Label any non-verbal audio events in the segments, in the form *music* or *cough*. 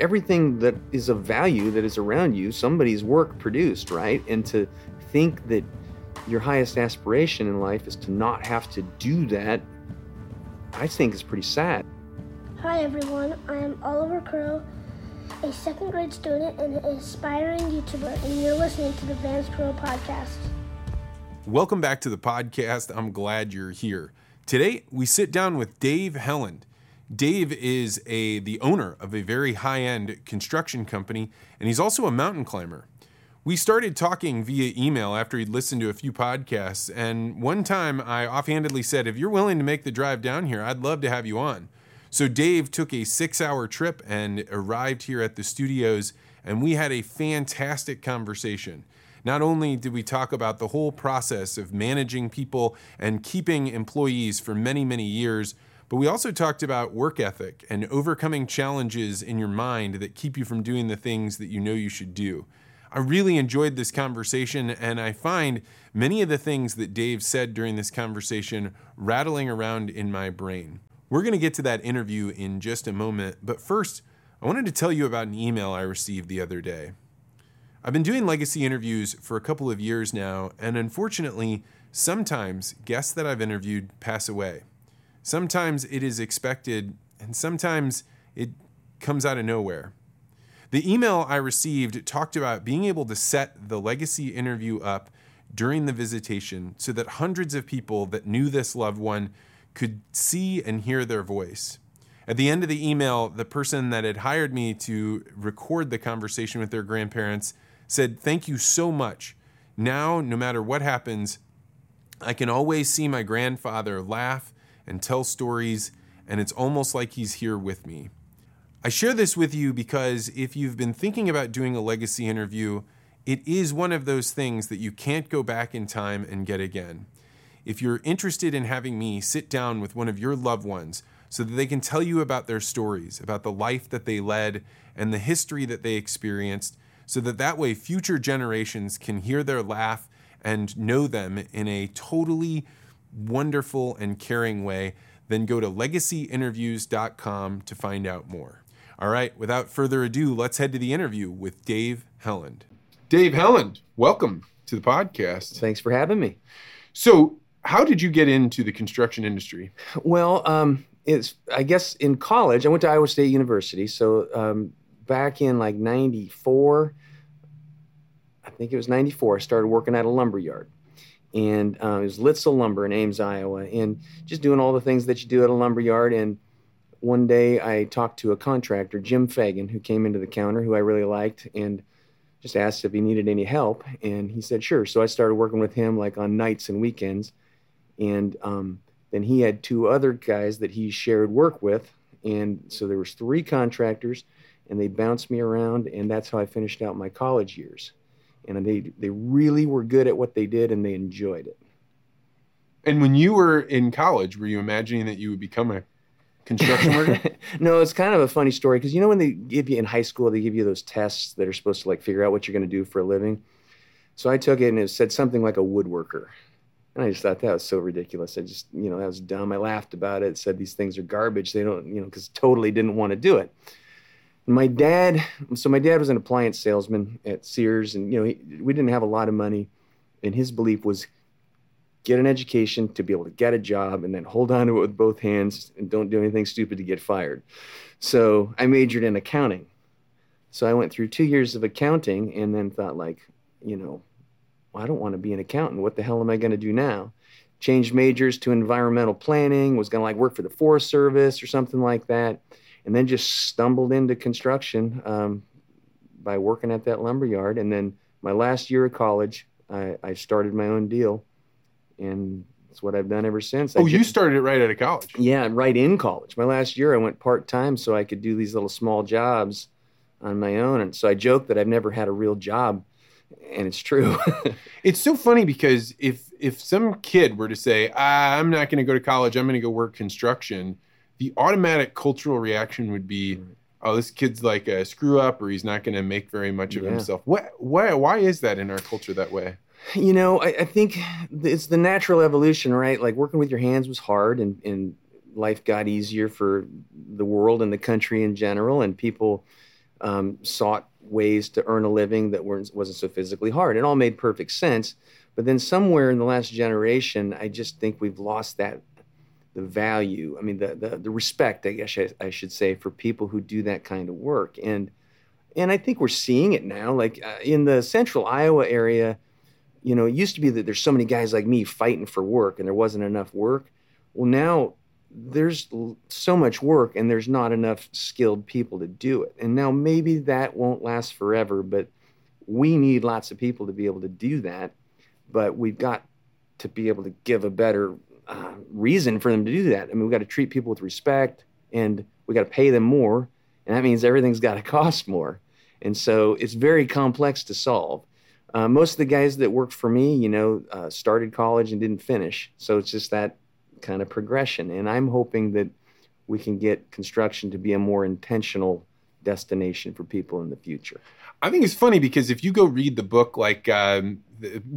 everything that is of value that is around you, somebody's work produced, right? And to think that your highest aspiration in life is to not have to do that, I think is pretty sad. Hi everyone, I am Oliver Crowe, a second grade student and an aspiring YouTuber, and you're listening to the Vance Crowe Podcast. Welcome back to the podcast. I'm glad you're here. Today we sit down with Dave Helland. Dave is a the owner of a very high-end construction company, and he's also a mountain climber. We started talking via email after he'd listened to a few podcasts, and one time I offhandedly said, "If you're willing to make the drive down here, I'd love to have you on." So Dave took a 6-hour trip and arrived here at the studios, and we had a fantastic conversation. Not only did we talk about the whole process of managing people and keeping employees for many, many years, but we also talked about work ethic and overcoming challenges in your mind that keep you from doing the things that you know you should do. I really enjoyed this conversation, and I find many of the things that Dave said during this conversation rattling around in my brain. We're going to get to that interview in just a moment, but first, I wanted to tell you about an email I received the other day. I've been doing legacy interviews for a couple of years now, and unfortunately, sometimes guests that I've interviewed pass away. Sometimes it is expected, and sometimes it comes out of nowhere. The email I received talked about being able to set the legacy interview up during the visitation so that hundreds of people that knew this loved one could see and hear their voice. At the end of the email, the person that had hired me to record the conversation with their grandparents said, Thank you so much. Now, no matter what happens, I can always see my grandfather laugh and tell stories, and it's almost like he's here with me. I share this with you because if you've been thinking about doing a legacy interview, it is one of those things that you can't go back in time and get again. If you're interested in having me sit down with one of your loved ones so that they can tell you about their stories, about the life that they led, and the history that they experienced, so that that way future generations can hear their laugh and know them in a totally wonderful and caring way, then go to legacyinterviews.com to find out more. All right, without further ado, let's head to the interview with Dave Helland. Dave Helland, welcome to the podcast. Thanks for having me. So, how did you get into the construction industry? Well, um, it's I guess in college I went to Iowa State University. So um, back in like '94, I think it was '94, I started working at a lumber yard, and uh, it was Litzel Lumber in Ames, Iowa, and just doing all the things that you do at a lumber yard. And one day I talked to a contractor, Jim Fagan, who came into the counter, who I really liked, and just asked if he needed any help, and he said sure. So I started working with him like on nights and weekends, and um, then he had two other guys that he shared work with, and so there was three contractors, and they bounced me around, and that's how I finished out my college years. And they they really were good at what they did, and they enjoyed it. And when you were in college, were you imagining that you would become a construction worker? *laughs* no, it's kind of a funny story because you know when they give you in high school, they give you those tests that are supposed to like figure out what you're going to do for a living. So I took it and it said something like a woodworker. And I just thought that was so ridiculous. I just, you know, that was dumb. I laughed about it, said these things are garbage. They don't, you know, because totally didn't want to do it. My dad, so my dad was an appliance salesman at Sears, and, you know, he, we didn't have a lot of money. And his belief was get an education to be able to get a job and then hold on to it with both hands and don't do anything stupid to get fired. So I majored in accounting. So I went through two years of accounting and then thought, like, you know, well, I don't want to be an accountant. What the hell am I going to do now? Changed majors to environmental planning, was going to like work for the Forest Service or something like that. And then just stumbled into construction um, by working at that lumber yard. And then my last year of college, I, I started my own deal and it's what I've done ever since. Oh, I you started it right out of college. Yeah, right in college. My last year, I went part time so I could do these little small jobs on my own. And so I joke that I've never had a real job, and it's true. *laughs* It's so funny because if if some kid were to say, ah, "I'm not going to go to college. I'm going to go work construction," the automatic cultural reaction would be, "Oh, this kid's like a screw up, or he's not going to make very much of Yeah. himself." What? Why? Why is that in our culture that way? you know, I, I think it's the natural evolution, right? Like working with your hands was hard, and, and life got easier for the world and the country in general, and people um, sought ways to earn a living that weren't, wasn't so physically hard. It all made perfect sense. But then somewhere in the last generation, I just think we've lost that the value. I mean, the the, the respect, I guess I, should say, for people who do that kind of work. And and I think we're seeing it now. Like uh, in the central Iowa area, you know, it used to be that there's so many guys like me fighting for work, and there wasn't enough work. Well, now there's so much work and there's not enough skilled people to do it. And now maybe that won't last forever, but we need lots of people to be able to do that. But we've got to be able to give a better uh, reason for them to do that. I mean, we've got to treat people with respect and we got to pay them more. And that means everything's *laughs* got to cost more. And so it's very complex to solve. Uh, most of the guys that worked for me, you know, uh, started college and didn't finish. So it's just that kind of progression. And I'm hoping that we can get construction to be a more intentional destination for people in the future. I think it's funny because if you go read the book, like um,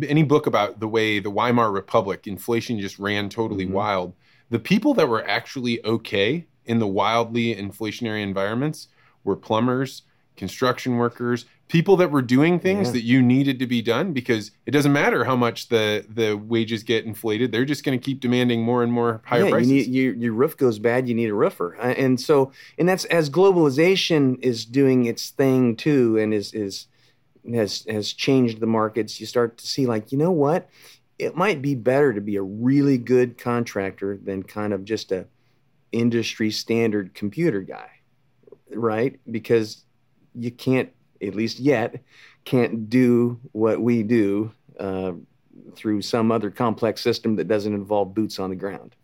any book about the way the Weimar Republic, inflation just ran totally mm-hmm. wild. The people that were actually okay in the wildly inflationary environments were plumbers, construction workers, people that were doing things yeah. that you needed to be done because it doesn't matter how much the the wages get inflated they're just going to keep demanding more and more higher yeah, prices you need, your, your roof goes bad you need a roofer uh, and so and that's as globalization is doing its thing too and is is has has changed the markets. You start to see like you know what? It might be better to be a really good contractor than kind of just a industry standard computer guy right? Because you can't at least yet, can't do what we do uh, through some other complex system that doesn't involve boots on the ground.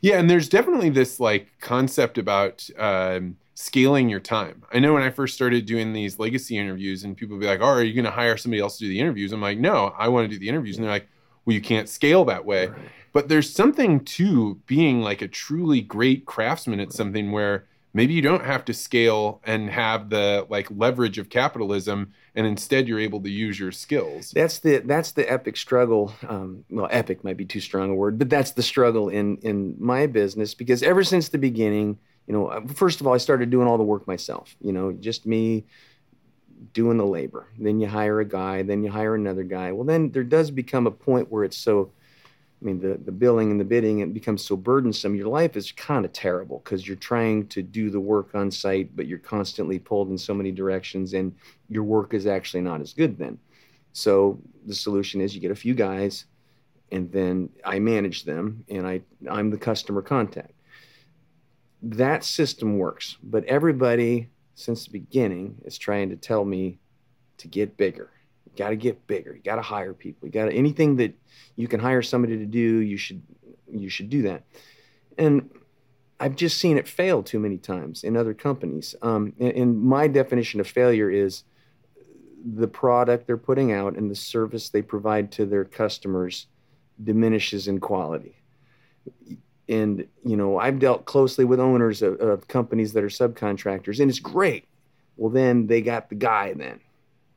Yeah, and there's definitely this like concept about um, scaling your time. I know when I first started doing these legacy interviews, and people would be like, "Oh, are you going to hire somebody else to do the interviews?" I'm like, "No, I want to do the interviews," and they're like, "Well, you can't scale that way." Right. But there's something to being like a truly great craftsman at something where maybe you don't have to scale and have the like leverage of capitalism and instead you're able to use your skills that's the that's the epic struggle um, well epic might be too strong a word but that's the struggle in in my business because ever since the beginning you know uh, first of all i started doing all the work myself you know just me doing the labor then you hire a guy then you hire another guy well then there does become a point where it's so I mean, the, the billing and the bidding, it becomes so burdensome. Your life is kind of terrible because you're trying to do the work on site, but you're constantly pulled in so many directions, and your work is actually not as good then. So the solution is you get a few guys, and then I manage them, and I I'm the customer contact. That system works, but everybody since the beginning is trying to tell me to get bigger You got to get bigger. You got to hire people. You got to anything that you can hire somebody to do, you should you should do that. And I've just seen it fail too many times in other companies. Um, and, and my definition of failure is the product they're putting out and the service they provide to their customers diminishes in quality. And you know, I've dealt closely with owners of, of companies that are subcontractors, and it's great. Well, then they got the guy then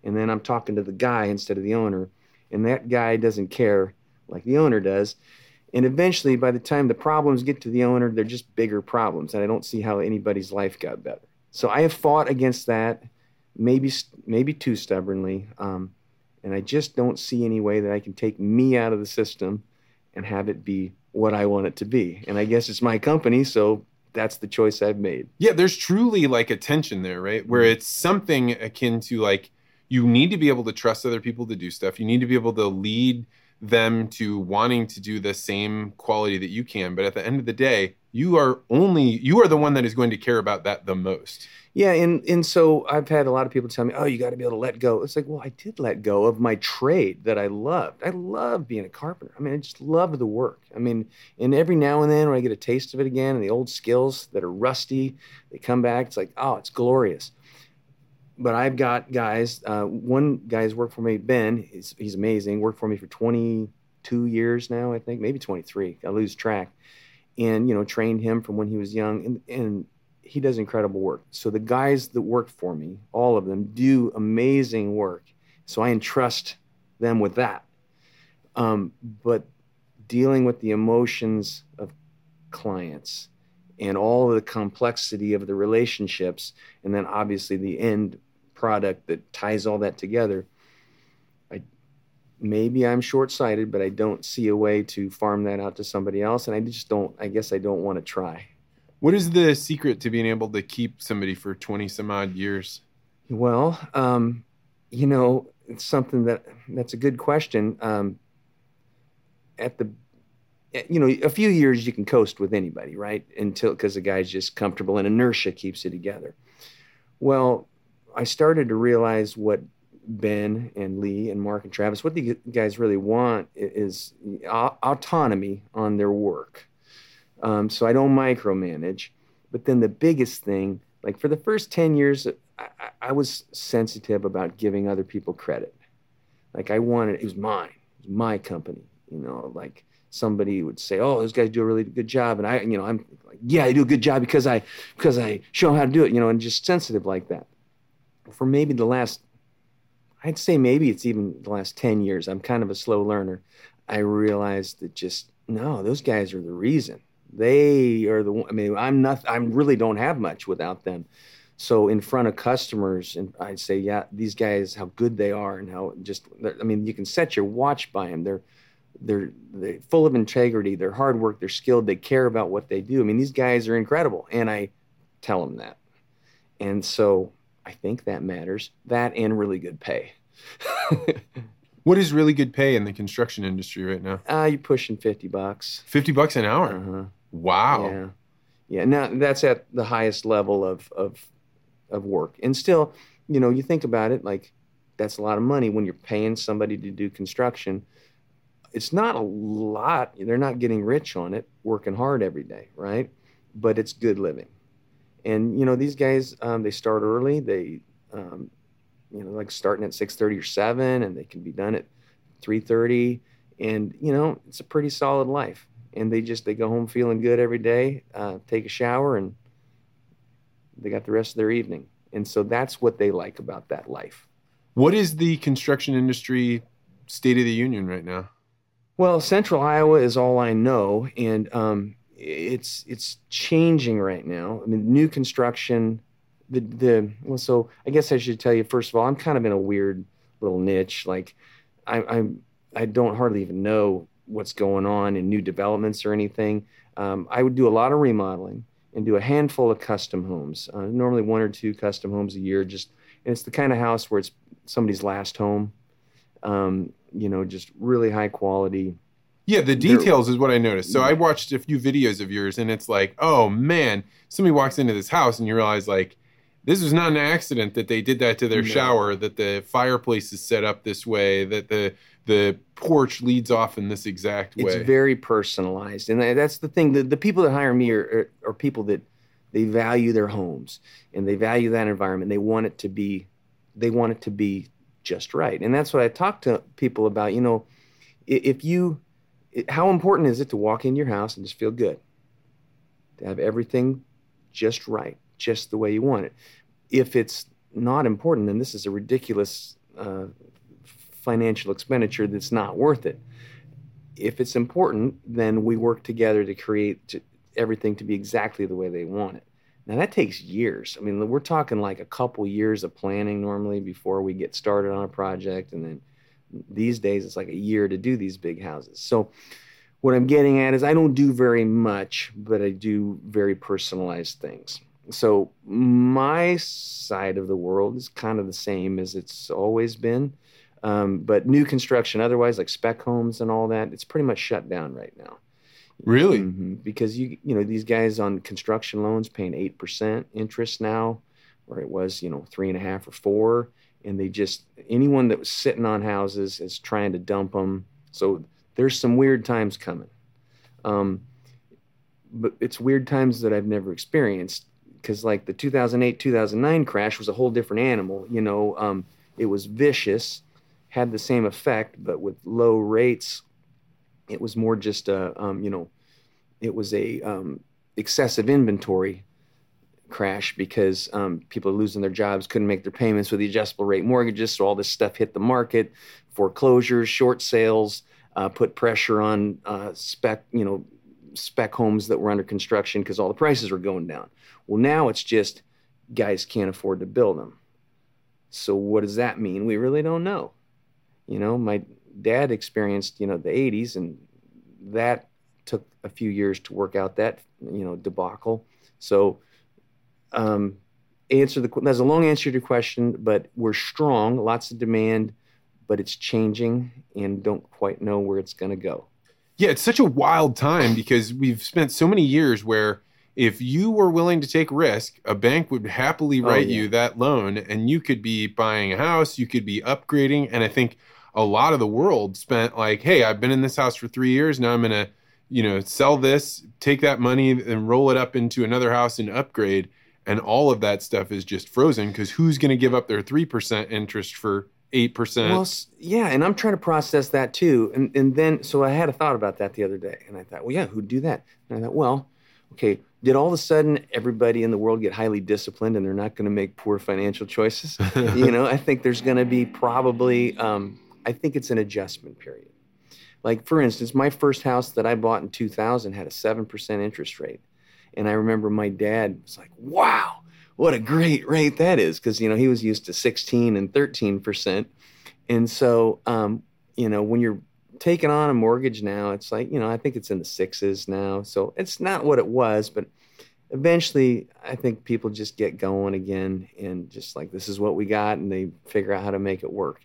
and then I'm talking to the guy instead of the owner, and that guy doesn't care like the owner does. And eventually, by the time the problems get to the owner, they're just bigger problems, and I don't see how anybody's life got better. So I have fought against that, maybe maybe too stubbornly, um, and I just don't see any way that I can take me out of the system and have it be what I want it to be. And I guess it's my company, so that's the choice I've made. Yeah, there's truly like a tension there, right? Where mm-hmm. it's something akin to like you need to be able to trust other people to do stuff. You need to be able to lead them to wanting to do the same quality that you can. But at the end of the day, you are only you are the one that is going to care about that the most. Yeah, and and so I've had a lot of people tell me, "Oh, you got to be able to let go." It's like, well, I did let go of my trade that I loved. I love being a carpenter. I mean, I just love the work. I mean, and every now and then when I get a taste of it again, and the old skills that are rusty, they come back. It's like, oh, it's glorious but I've got guys. Uh, one guy's worked for me, Ben. He's, he's amazing. Worked for me for 22 years now, I think, maybe 23. I lose track. And you know, trained him from when he was young, and, and he does incredible work. So the guys that work for me, all of them, do amazing work. So I entrust them with that. Um, but dealing with the emotions of clients and all the complexity of the relationships, and then obviously the end product that ties all that together. Maybe I'm short-sighted, but I don't see a way to farm that out to somebody else, and I just don't. I guess I don't want to try. What is the secret to being able to keep somebody for 20 some odd years? Well, um, you know, it's something that that's a good question. Um, at the, you know, a few years you can coast with anybody, right? Until because the guy's just comfortable and inertia keeps you together. Well, I started to realize what Ben and Lee and Mark and Travis, what the guys really want is autonomy on their work. Um, so I don't micromanage. But then the biggest thing, like for the first 10 years, I, I, was sensitive about giving other people credit. Like I wanted, it was mine, it was my company, you know, like somebody would say, "Oh, those guys do a really good job," and I, you know, I'm like, "Yeah, I do a good job because I because I show them how to do it," you know, and just sensitive like that. For maybe the last, I'd say maybe it's even the last ten years. I'm kind of a slow learner. I realized that just no, those guys are the reason. They are the. I mean, I'm not. I really don't have much without them. So in front of customers, and I'd say, yeah, these guys, how good they are, and how just. I mean, you can set your watch by them. They're they're they're full of integrity. They're hard work. They're skilled. They care about what they do. I mean, these guys are incredible, and I tell them that. And so I think that matters. That and really good pay. *laughs* what is really good pay in the construction industry right now? Uh, you're pushing fifty bucks. Fifty bucks an hour. Uh-huh. Wow. Yeah. Yeah. Now that's at the highest level of of of work, and still, you know, you think about it, like that's a lot of money when you're paying somebody to do construction it's not a lot. They're not getting rich on it, working hard every day, right? But it's good living. And you know, these guys, um, they start early. They, um, you know, like starting at six thirty or seven, and they can be done at three thirty. And you know, it's a pretty solid life. And they just they go home feeling good every day, uh, take a shower, and they got the rest of their evening. And so that's what they like about that life. What is the construction industry state of the union right now? Well, Central Iowa is all I know, and um, it's it's changing right now. I mean, new construction, the the well, so I guess I should tell you first of all, I'm kind of in a weird little niche. Like, I, I'm I don't hardly even know what's going on in new developments or anything. Um, I would do a lot of remodeling and do a handful of custom homes. Uh, normally one or two custom homes a year. Just and it's the kind of house where it's somebody's last home. Um, you know, just really high quality. Yeah, the details is what I noticed. So I mm-hmm. watched a few videos of yours, and it's like, oh man, somebody walks into this house, and you realize like, this is not an accident that they did that to their no. shower, that the fireplace is set up this way, that the the porch leads off in this exact way. It's very personalized, and that's the thing. The, the people that hire me are, are, are people that they value their homes and they value that environment. They want it to be, they want it to be just right. And that's what I talk to people about. You know, if you, how important is it to walk in your house and just feel good? To have everything just right, just the way you want it. If it's not important, then this is a ridiculous uh, financial expenditure that's not worth it. If it's important, then we work together to create to, everything to be exactly the way they want it. Now that takes years. I mean, we're talking like a couple years of planning normally before we get started on a project, and then these days it's like a year to do these big houses. So what I'm getting at is I don't do very much, but I do very personalized things. So my side of the world is kind of the same as it's always been. Um, but new construction, otherwise, like spec homes and all that, it's pretty much shut down right now. Really? Mm-hmm. Because you you know these guys on construction loans paying eight percent interest now, where it was you know three and a half or four, and they just anyone that was sitting on houses is trying to dump them. So there's some weird times coming. Um, but it's weird times that I've never experienced because like the 2008 2009 crash was a whole different animal. You know, um, it was vicious, had the same effect, but with low rates it was more just a, um, you know, it was a um, excessive inventory crash because um, people are losing their jobs, couldn't make their payments with the adjustable rate mortgages. So all this stuff hit the market, foreclosures, short sales, uh, put pressure on uh, spec, you know, spec homes that were under construction because all the prices were going down. Well, now it's just guys can't afford to build them. So what does that mean? We really don't know. You know, my dad experienced, you know, the 80s and that took a few years to work out that, you know, debacle. So um answer the that's a long answer to your question, but we're strong, lots of demand, but it's changing and don't quite know where it's going to go. Yeah, it's such a wild time because we've spent so many years where if you were willing to take risk, a bank would happily Oh, write yeah. you that loan and you could be buying a house, you could be upgrading. And I think a lot of the world spent like, hey, I've been in this house for three years. Now I'm going to, you know, sell this, take that money and roll it up into another house and upgrade. And all of that stuff is just frozen because who's going to give up their 3% interest for 8%? Well, yeah, and I'm trying to process that too. And and then so I had a thought about that the other day, and I thought, well, yeah, who'd do that? And I thought, well, okay, did all of a sudden everybody in the world get highly disciplined and they're not going to make poor financial choices? *laughs* you know, I think there's going to be probably, um, I think it's an adjustment period. Like for instance, my first house that I bought in 2000 had a seven percent interest rate, and I remember my dad was like, "Wow, what a great rate that is," because you know he was used to 16 and 13 percent, and so um, you know when you're taking on a mortgage now, it's like you know I think it's in the sixes now, so it's not what it was, but eventually I think people just get going again and just like this is what we got, and they figure out how to make it work.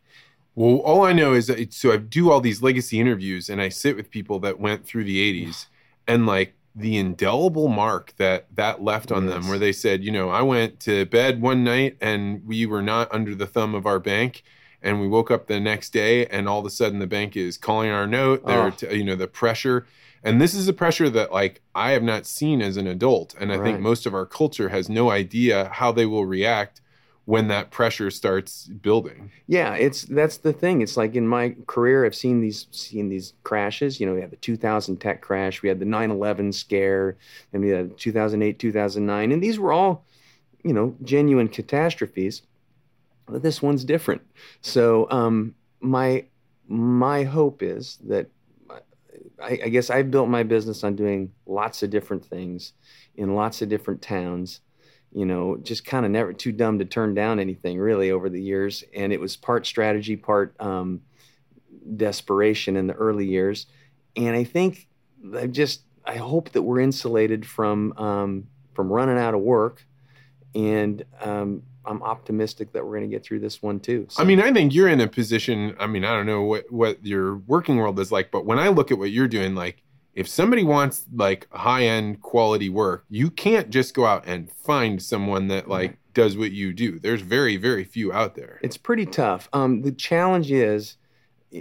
Well, all I know is that so I do all these legacy interviews and I sit with people that went through the 80s and like the indelible mark that that left on them where they said, you know, I went to bed one night and we were not under the thumb of our bank and we woke up the next day and all of a sudden the bank is calling our note, they're Oh. t- you know, the pressure. And this is a pressure that like I have not seen as an adult and I think most of our culture has no idea how they will react when that pressure starts building. Yeah, it's that's the thing. It's like in my career, I've seen these seen these crashes. You know, we had the 2000 tech crash, we had the 9/11 scare, and we had 2008, 2009, and these were all, you know, genuine catastrophes. But this one's different. So um, my my hope is that I, I guess I've built my business on doing lots of different things in lots of different towns you know, just kind of never too dumb to turn down anything really over the years. And it was part strategy, part um, desperation in the early years. And I think I just I hope that we're insulated from um, from running out of work, and um, I'm optimistic that we're going to get through this one too. I mean, I think you're in a position. I mean, I don't know what what your working world is like, but when I look at what you're doing, like if somebody wants like high end quality work, you can't just go out and find someone that like does what you do. There's very very few out there. It's pretty tough. Um, the challenge is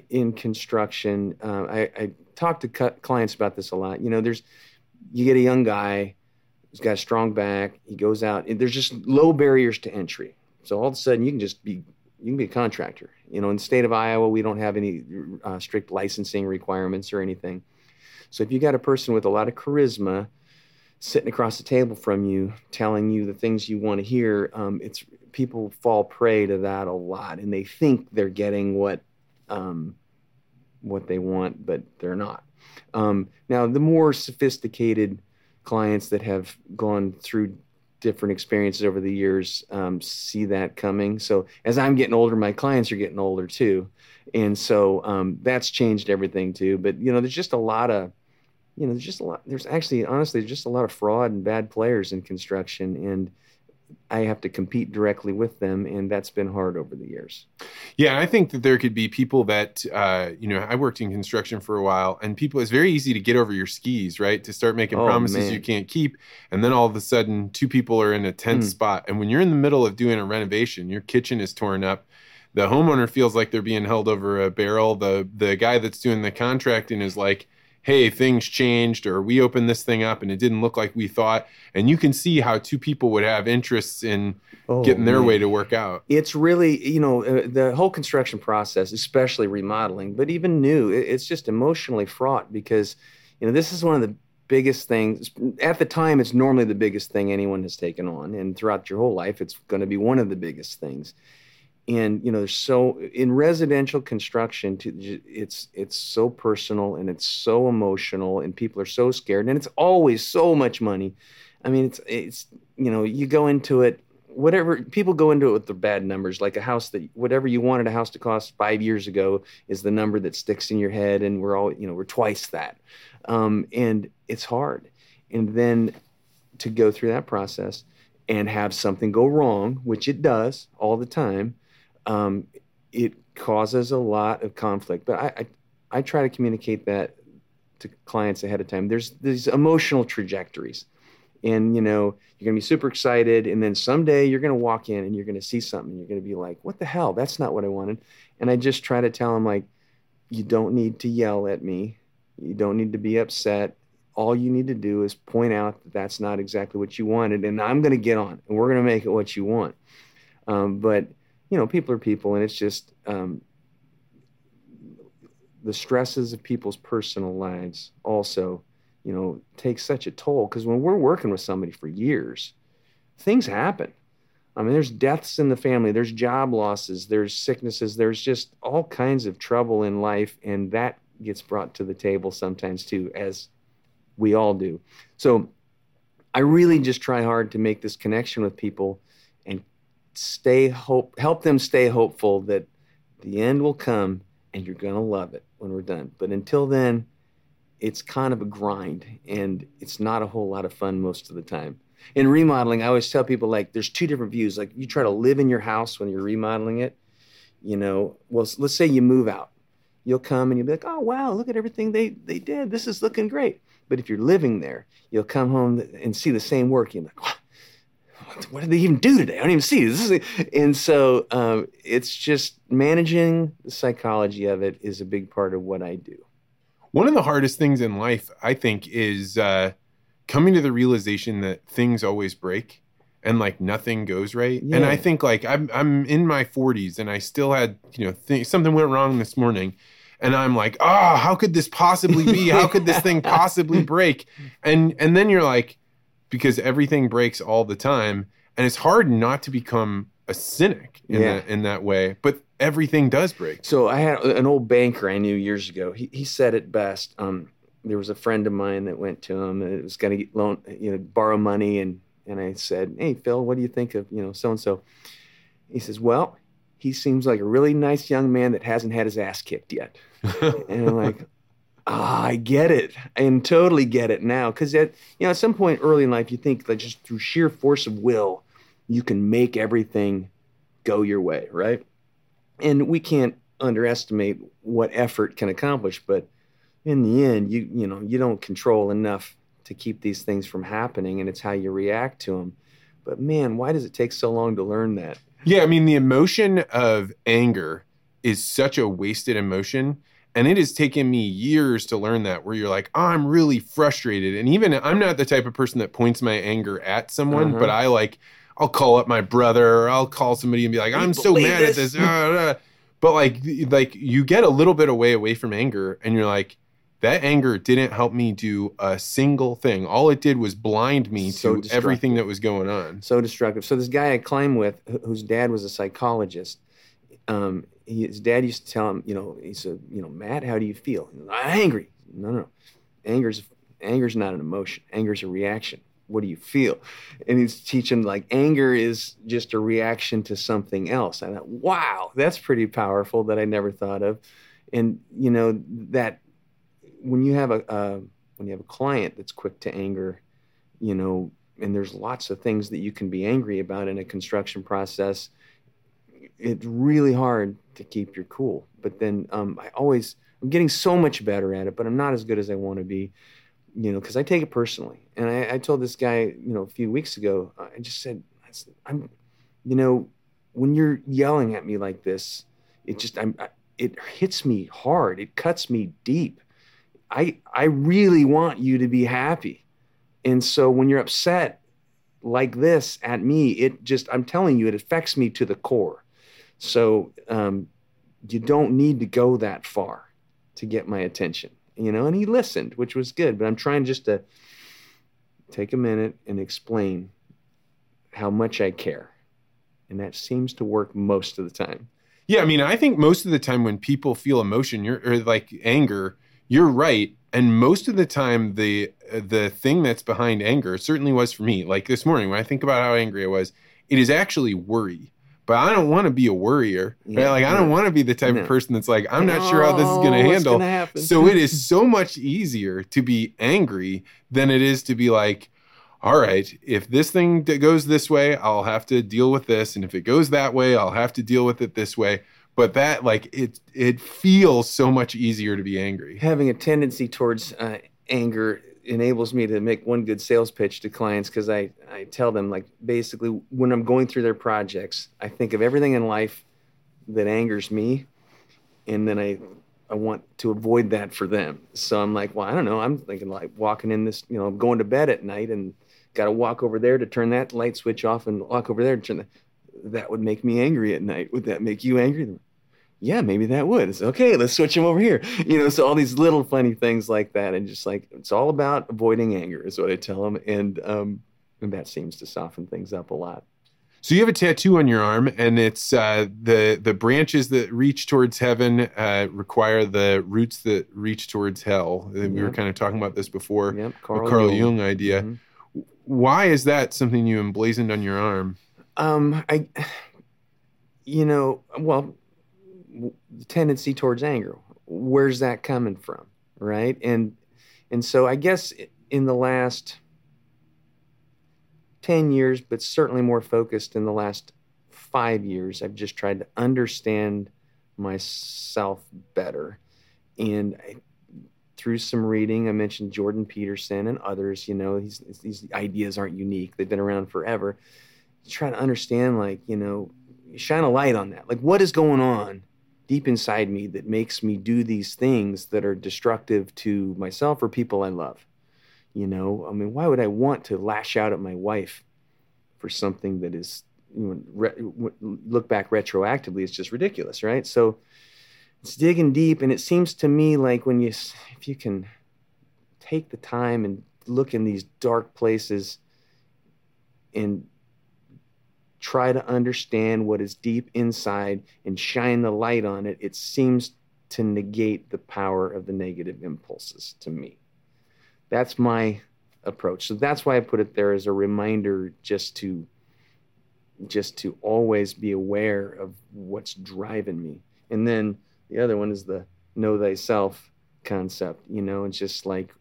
in construction. Uh, I, I talk to cu- clients about this a lot. You know, there's you get a young guy who's got a strong back. He goes out, and there's just low barriers to entry. So all of a sudden, you can just be you can be a contractor. You know, in the state of Iowa, we don't have any uh, strict licensing requirements or anything. So if you got a person with a lot of charisma sitting across the table from you, telling you the things you want to hear, um, it's people fall prey to that a lot, and they think they're getting what um, what they want, but they're not. Um, now, the more sophisticated clients that have gone through different experiences over the years um, see that coming. So as I'm getting older, my clients are getting older too, and so um, that's changed everything too. But you know, there's just a lot of you know, there's just a lot. There's actually, honestly, there's just a lot of fraud and bad players in construction, and I have to compete directly with them, and that's been hard over the years. Yeah, I think that there could be people that, uh, you know, I worked in construction for a while, and people, it's very easy to get over your skis, right? To start making Oh, promises man. you can't keep. And then all of a sudden, two people are in a tense Hmm. spot. And when you're in the middle of doing a renovation, your kitchen is torn up. The homeowner feels like they're being held over a barrel. The the guy that's doing the contracting is like, hey, things changed, or we opened this thing up and it didn't look like we thought. And you can see how two people would have interests in Oh, getting their man. way to work out. it's really you know uh, the whole construction process especially remodeling but even new it- it's just emotionally fraught because you know this is one of the biggest things at the time it's normally the biggest thing anyone has taken on and throughout your whole life it's going to be one of the biggest things and you know so in residential construction it's it's so personal and it's so emotional and people are so scared and it's always so much money i mean it's it's you know you go into it whatever people go into it with the bad numbers, like a house that whatever you wanted a house to cost five years ago is the number that sticks in your head, and we're all you know we're twice that, um, and it's hard. And then to go through that process and have something go wrong, which it does all the time, um, it causes a lot of conflict. But I, I I try to communicate that to clients ahead of time. There's these emotional trajectories and you know you're to be super excited and then someday you're to walk in and you're to see something you're to be like what the hell that's not what i wanted and i just try to tell them like you don't need to yell at me you don't need to be upset all you need to do is point out that that's not exactly what you wanted and i'm to get on and we're to make it what you want um, but you know people are people and it's just um, the stresses of people's personal lives also you know, takes such a toll. Because when we're working with somebody for years, things happen. I mean, there's deaths in the family, there's job losses, there's sicknesses, there's just all kinds of trouble in life. And that gets brought to the table sometimes too, as we all do. So I really just try hard to make this connection with people stay hope, help them stay hopeful that the end will come and you're going to love it when we're done. But until then, it's kind of a grind and it's not a whole lot of fun most of the time. In remodeling, I always tell people like there's two different views. Like you try to live in your house when you're remodeling it, you know, well, let's say you move out. You'll come and you'll be like, oh, wow, look at everything they, they did. This is looking great. But if you're living there, you'll come home and see the same work. You're like, what, did they even do today? I don't even see this. And so um, it's just managing the psychology of it is a big part of what I do. One of the hardest things in life, I think, is uh, coming to the realization that things always break and like nothing goes right. Yeah. And I think like I'm I'm in my 40s and I still had you know th- something went wrong this morning, and I'm like, oh, how could this possibly be? How could this thing *laughs* possibly break? And and then you're like, because everything breaks all the time, and it's hard not to become a cynic in yeah. that in that way. But everything does break. So I had an old banker I knew years ago. He he said it best. Um, there was a friend of mine that went to him and it was going to loan, you know, borrow money, and and I said, "Hey, Phil, what do you think of you know so and so?" He says, "Well, he seems like a really nice young man that hasn't had his ass kicked yet." *laughs* and I'm like, ah, I get it, and totally get it now. Because at you know, at some point early in life, you think that just through sheer force of will, you can make everything go your way, right? and we can't underestimate what effort can accomplish but in the end you you know you don't control enough to keep these things from happening and it's how you react to them but man why does it take so long to learn that yeah i mean the emotion of anger is such a wasted emotion and it has taken me years to learn that where you're like oh, i'm really frustrated and even i'm not the type of person that points my anger at someone uh-huh. but i like I'll call up my brother or I'll call somebody and be like, I'm so mad this. at this. *laughs* but like, like you get a little bit away away from anger, and you're like, that anger didn't help me do a single thing. All it did was blind me so to everything that was going on. So destructive. So this guy I climbed with, whose dad was a psychologist, um, he, his dad used to tell him, you know, he said, you know, Matt, how do you feel? I'm angry. No, no, no, anger's anger's not an emotion. Anger's a reaction what do you feel? And he's teaching like anger is just a reaction to something else. I thought, wow, that's pretty powerful that I never thought of. And you know that when you have a uh, when you have a client that's quick to anger, you know, and there's lots of things that you can be angry about in a construction process. It's really hard to keep your cool. But then um, I always I'm getting so much better at it, but I'm not as good as I want to be you know, because I take it personally. And I, I, told this guy, you know, a few weeks ago, I just said, I'm, you know, when you're yelling at me like this, it just, I'm, I, it hits me hard. It cuts me deep. I, I really want you to be happy. And so when you're upset like this at me, it just, I'm telling you, it affects me to the core. So um, you don't need to go that far to get my attention you know, and he listened, which was good. But I'm trying just to take a minute and explain how much I care. And that seems to work most of the time. Yeah, I mean, I think most of the time when people feel emotion you're, or like anger, you're right. And most of the time, the the thing that's behind anger certainly was for me. Like this morning, when I think about how angry I was, it is actually worry. But I don't want to be a worrier. Yeah, right? Like I don't want to be the type No. of person that's like, I'm not sure how this is going to handle. gonna? So it is so much easier to be angry than it is to be like, all right, if this thing goes this way, I'll have to deal with this, and if it goes that way, I'll have to deal with it this way. But that like it it feels so much easier to be angry. having a tendency towards uh, anger enables me to make one good sales pitch to clients because I, I tell them like basically when I'm going through their projects, I think of everything in life that angers me, and then I I want to avoid that for them. So I'm like, well, I don't know. I'm thinking like walking in this, you know, going to bed at night and got to walk over there to turn that light switch off and walk over there to turn that would make me angry at night. Would that make you angry? Yeah, maybe that would. It's okay. Let's switch him over here. You know, so all these little funny things like that, and just like it's all about avoiding anger, is what I tell them, and um, and that seems to soften things up a lot. So you have a tattoo on your arm, and it's uh, the the branches that reach towards heaven uh, require the roots that reach towards hell. And We were kind of talking about this before. Yep, the Carl, Carl Jung. Jung idea. Mhm. Why is that something you emblazoned on your arm? Um, I, you know, well, tendency towards anger. Where's that coming from, right? And and so I guess in the last ten years, but certainly more focused in the last five years, I've just tried to understand myself better, and I, through some reading, I mentioned Jordan Peterson and others. You know, he's, these ideas aren't unique; they've been around forever try to understand like you know shine a light on that like what is going on deep inside me that makes me do these things that are destructive to myself or people i love. You know i mean why would i want to lash out at my wife for something that is you know re- look back retroactively it's just ridiculous right? So it's digging deep and it seems to me like when you if you can take the time and look in these dark places and try to understand what is deep inside and shine the light on it, it seems to negate the power of the negative impulses to me. That's my approach. So that's why I put it there as a reminder just to just to always be aware of what's driving me. And then the other one is the know thyself concept, you know, it's just like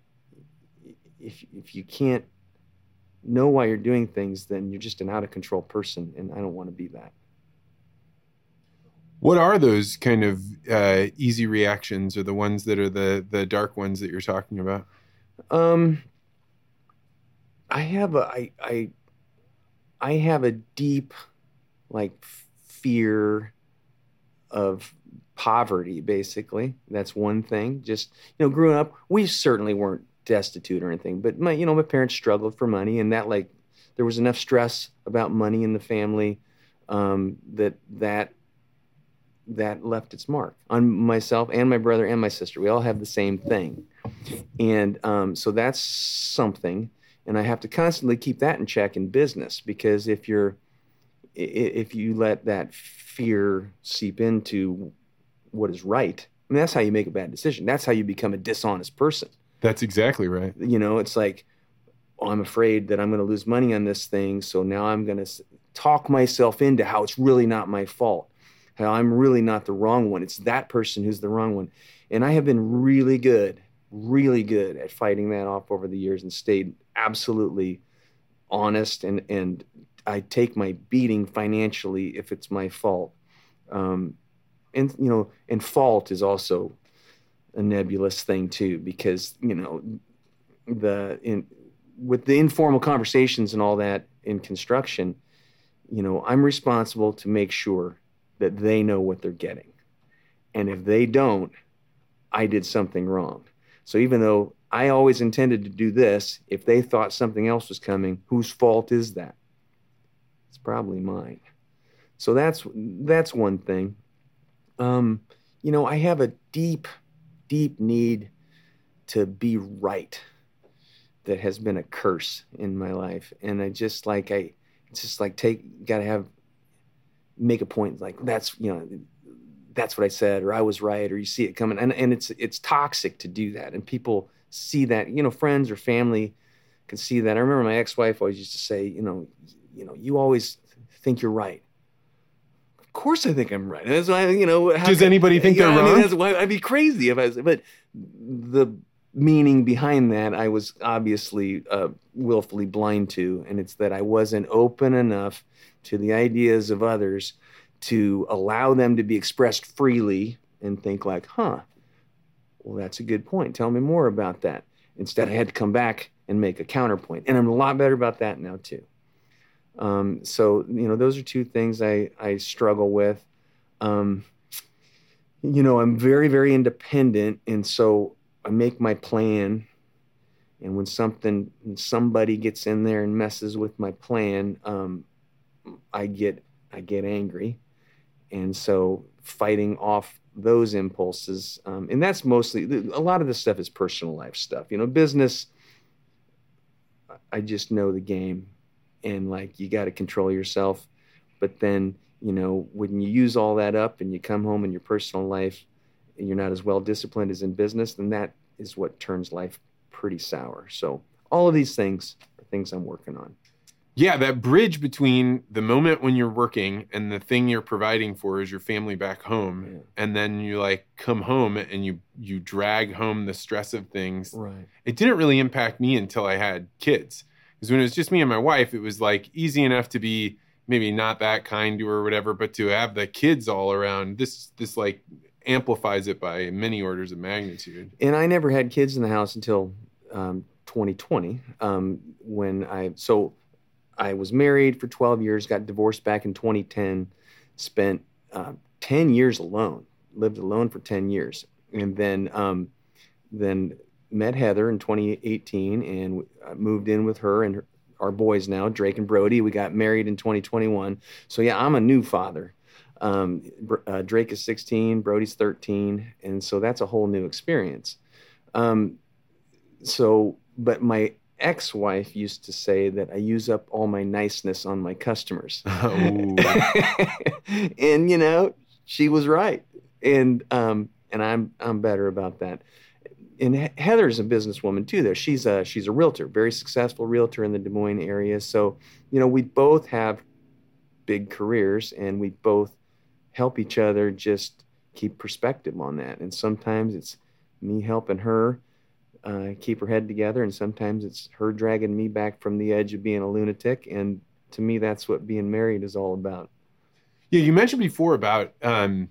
if if you can't know why you're doing things, then you're just an out of control person, and I don't want to be that. What are those kind of uh, easy reactions, or the ones that are the the dark ones that you're talking about? Um, I have a I I I have a deep like fear of poverty. Basically, that's one thing. Just you know, growing up, we certainly weren't destitute or anything, but my you know my parents struggled for money, and that like there was enough stress about money in the family um, that that that left its mark on myself and my brother and my sister. We all have the same thing, and um, so that's something. And I have to constantly keep that in check in business because if you're if you let that fear seep into what is right, I mean that's how you make a bad decision. That's how you become a dishonest person That's exactly right. you know it's like oh, i'm afraid that i'm going to lose money on this thing so now i'm going to talk myself into how it's really not my fault how i'm really not the wrong one. It's that person who's the wrong one. And i have been really good really good at fighting that off over the years and stayed absolutely honest and and i take my beating financially if it's my fault. Um, and you know and fault is also a nebulous thing too because you know the in with the informal conversations and all that in construction you know i'm responsible to make sure that they know what they're getting. And if they don't i did something wrong. So even though i always intended to do this if they thought something else was coming whose fault is that? It's probably mine. So that's that's one thing. Um, you know i have a deep deep need to be right that has been a curse in my life. And i just like i just like take gotta have make a point like that's you know that's what i said or i was right or you see it coming. And, and it's it's toxic to do that. And people see that you know friends or family can see that. I remember my ex-wife always used to say you know you know you always think you're right. Of course, I think I'm right. And That's why you know. how Does could- anybody think they're I mean, wrong? that's why I'd be crazy if I was. But the meaning behind that, I was obviously uh, willfully blind to, and it's that I wasn't open enough to the ideas of others to allow them to be expressed freely and think like, huh, well, that's a good point. Tell me more about that. Instead, I had to come back and make a counterpoint. And I'm a lot better about that now, too. Um, so, you know, those are two things I, I struggle with. Um, you know, I'm very, very independent. And so I make my plan. And when something, somebody gets in there and messes with my plan, um, I get, I get angry. And so fighting off those impulses, um, and that's mostly a lot of this stuff is personal life stuff. You know, business. I just know the game, and like you got to control yourself. But then, you know, when you use all that up and you come home in your personal life, and you're not as well disciplined as in business, then that is what turns life pretty sour. So all of these things are things I'm working on. Yeah, that bridge between the moment when you're working and the thing you're providing for is your family back home, Yeah. and then you like come home and you you drag home the stress of things. Right. It didn't really impact me until I had kids. Because when it was just me and my wife, it was like easy enough to be maybe not that kind to her or whatever, but to have the kids all around, this this like amplifies it by many orders of magnitude. and I never had kids in the house until um, 2020 um, when I so I was married for 12 years, got divorced back in 2010, spent uh, 10 years alone, lived alone for 10 years, and then um, then met Heather in 2018 and uh, moved in with her and her, our boys now, Drake and Brody. We got married in 2021. So yeah, I'm a new father. Um, uh, Drake is 16, Brody's 13, and so that's a whole new experience. Um, so, but my ex-wife used to say that I use up all my niceness on my customers, Ooh. *laughs* *laughs* and you know she was right, and um, and I'm I'm better about that. And He- Heather's a businesswoman too. There, she's a she's a realtor, very successful realtor in the Des Moines area. So you know we both have big careers, and we both help each other just keep perspective on that. And sometimes it's me helping her uh, keep her head together, and sometimes it's her dragging me back from the edge of being a lunatic. And to me, that's what being married is all about. Yeah, you mentioned before about um,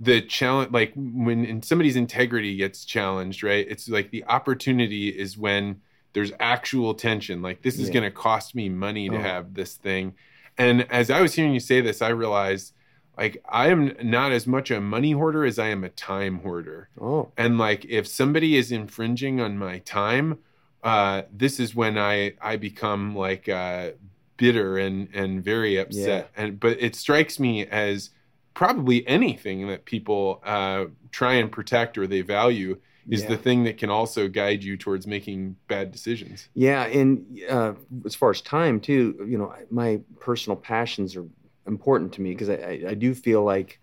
the challenge, like when in somebody's integrity gets challenged, right? It's like the opportunity is when there's actual tension. Like this is Yeah. going to cost me money to Oh. have this thing. And as I was hearing you say this, I realized like I am not as much a money hoarder as I am a time hoarder. Oh, And like if somebody is infringing on my time, uh, this is when I I become like uh, bitter and and very upset. And but it strikes me as probably anything that people uh, try and protect or they value is Yeah. the thing that can also guide you towards making bad decisions. Yeah, and uh, as far as time too, you know, my personal passions are important to me because I, I, I do feel like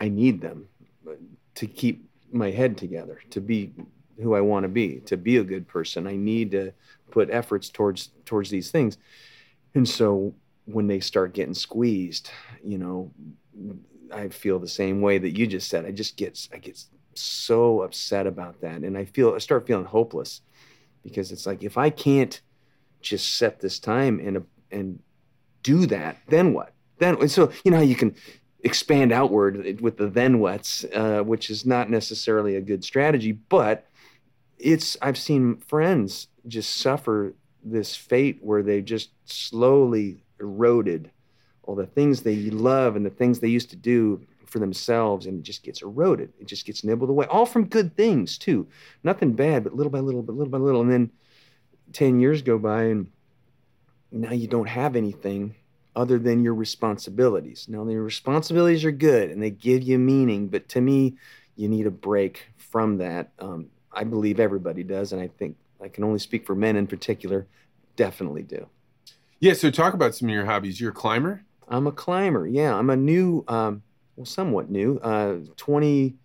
I need them to keep my head together, to be who I want to be, to be a good person. I need to put efforts towards towards these things, and so when they start getting squeezed, you know, I feel the same way that you just said. I just get I get so upset about that, and I feel I start feeling hopeless because it's like if I can't just set this time and and do that, then what? Then and so you know how you can expand outward with the then whats, uh, which is not necessarily a good strategy, but it's I've seen friends just suffer this fate where they just slowly eroded the things they love and the things they used to do for themselves and it just gets eroded. It just gets nibbled away. All from good things too. Nothing bad but little by little but little by little. And then 10 years go by and now you don't have anything other than your responsibilities. Now your responsibilities are good and they give you meaning but to me you need a break from that. Um, i believe everybody does and i think i can only speak for men in particular. Definitely do. Yeah. So talk about some of your hobbies. You're a climber. I'm a climber. Yeah, I'm a new, um, well, somewhat new. Uh, 20.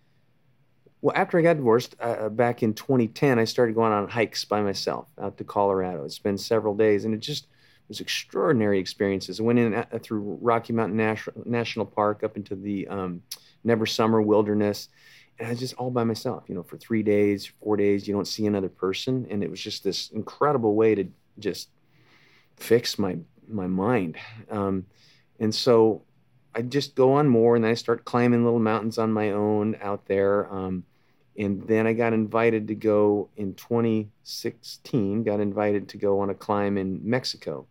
Well, after I got divorced uh, back in 2010, I started going on hikes by myself out to Colorado. It's been several days, and it just was extraordinary experiences. I went in uh, through Rocky Mountain National, National Park up into the um, Never Summer Wilderness. And I was just all by myself, you know, for three days, four days. You don't see another person, and it was just this incredible way to just fix my my mind. Um, and so I just go on more, and I start climbing little mountains on my own out there. Um, and then I got invited to go in 2016. Got invited to go on a climb in Mexico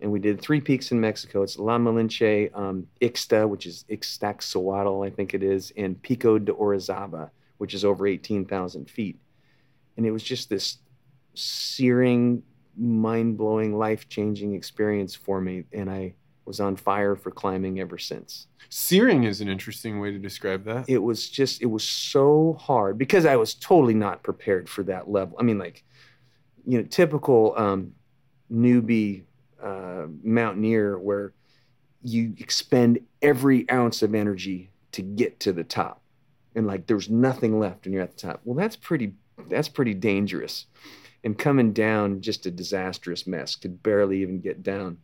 and we did three peaks in Mexico. It's La Malinche, um, Ixta, which is Ixtaccíhuatl, I think it is, and Pico de Orizaba, which is over 18,000 feet. And it was just this searing, mind blowing, life changing experience for me. And I was on fire for climbing ever since. Searing is an interesting way to describe that. It was just, it was so hard because I was totally not prepared for that level. I mean, like, you know, typical um, newbie uh, mountaineer where you expend every ounce of energy to get to the top and like there's nothing left and you're at the top well that's pretty that's pretty dangerous and coming down just a disastrous mess could barely even get down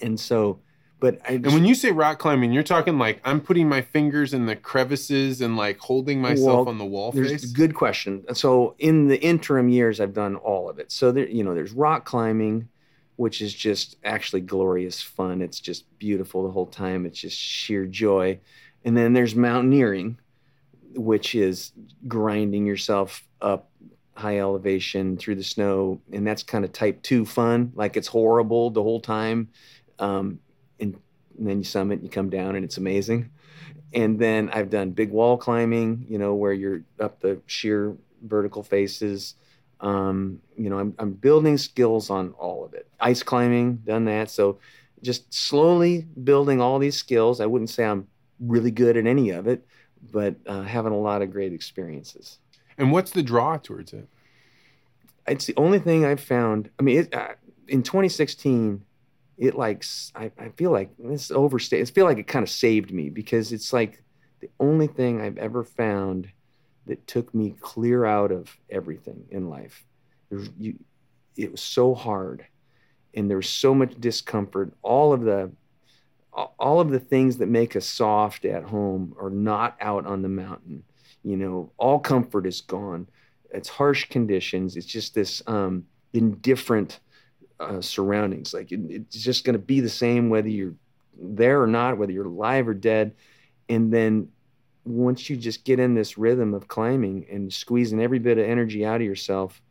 and so but I just, and when you say rock climbing you're talking like i'm putting my fingers in the crevices and like holding myself well, on the wall face good question so in the interim years i've done all of it so there you know there's rock climbing which is just actually glorious fun. It's just beautiful the whole time. It's just sheer joy. And then there's mountaineering, which is grinding yourself up high elevation through the snow. And that's kind of type two fun. Like it's horrible the whole time. Um, and, and then you summit, and you come down, and it's amazing. And then I've done big wall climbing, you know, where you're up the sheer vertical faces. Um, you know, I'm, I'm building skills on all of it. Ice climbing, done that. So just slowly building all these skills. I wouldn't say I'm really good at any of it, but uh, having a lot of great experiences. And what's the draw towards it? It's the only thing I've found. I mean, it, uh, in 2016, it like I, I feel like this overstated. I feel like it kind of saved me because it's like the only thing I've ever found that took me clear out of everything in life. You, it was so hard, and there was so much discomfort. All of the all of the things that make us soft at home are not out on the mountain. You know, all comfort is gone. It's harsh conditions. It's just this um, indifferent uh, surroundings. Like it, it's just going to be the same whether you're there or not, whether you're alive or dead. And then once you just get in this rhythm of climbing and squeezing every bit of energy out of yourself,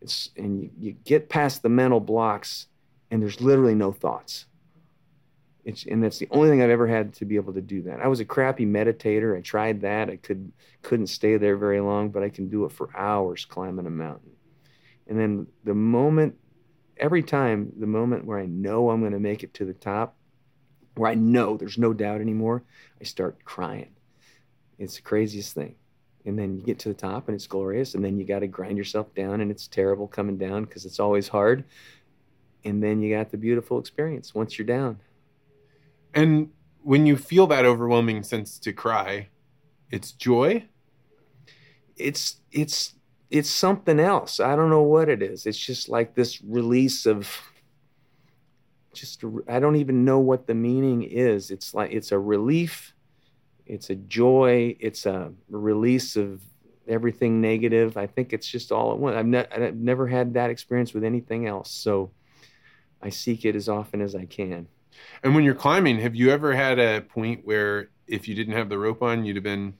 it's and you, you get past the mental blocks and there's literally no thoughts. It's, and that's the only thing I've ever had to be able to do that. I was a crappy meditator. I tried that. I could couldn't stay there very long, but I can do it for hours climbing a mountain. And then the moment, every time, the moment where I know I'm going to make it to the top, where I know there's no doubt anymore, I start crying. It's the craziest thing. And then you get to the top and it's glorious. And then you got to grind yourself down and it's terrible coming down because it's always hard. And then you got the beautiful experience once you're down. And when you feel that overwhelming sense to cry, it's joy? It's, it's, it's something else. I don't know what it is. It's just like this release of just I don't even know what the meaning is. It's like it's a relief it's a joy. It's a release of everything negative. I think it's just all at once. I've, ne- I've never had that experience with anything else. So I seek it as often as I can. And when you're climbing, have you ever had a point where if you didn't have the rope on, you'd have been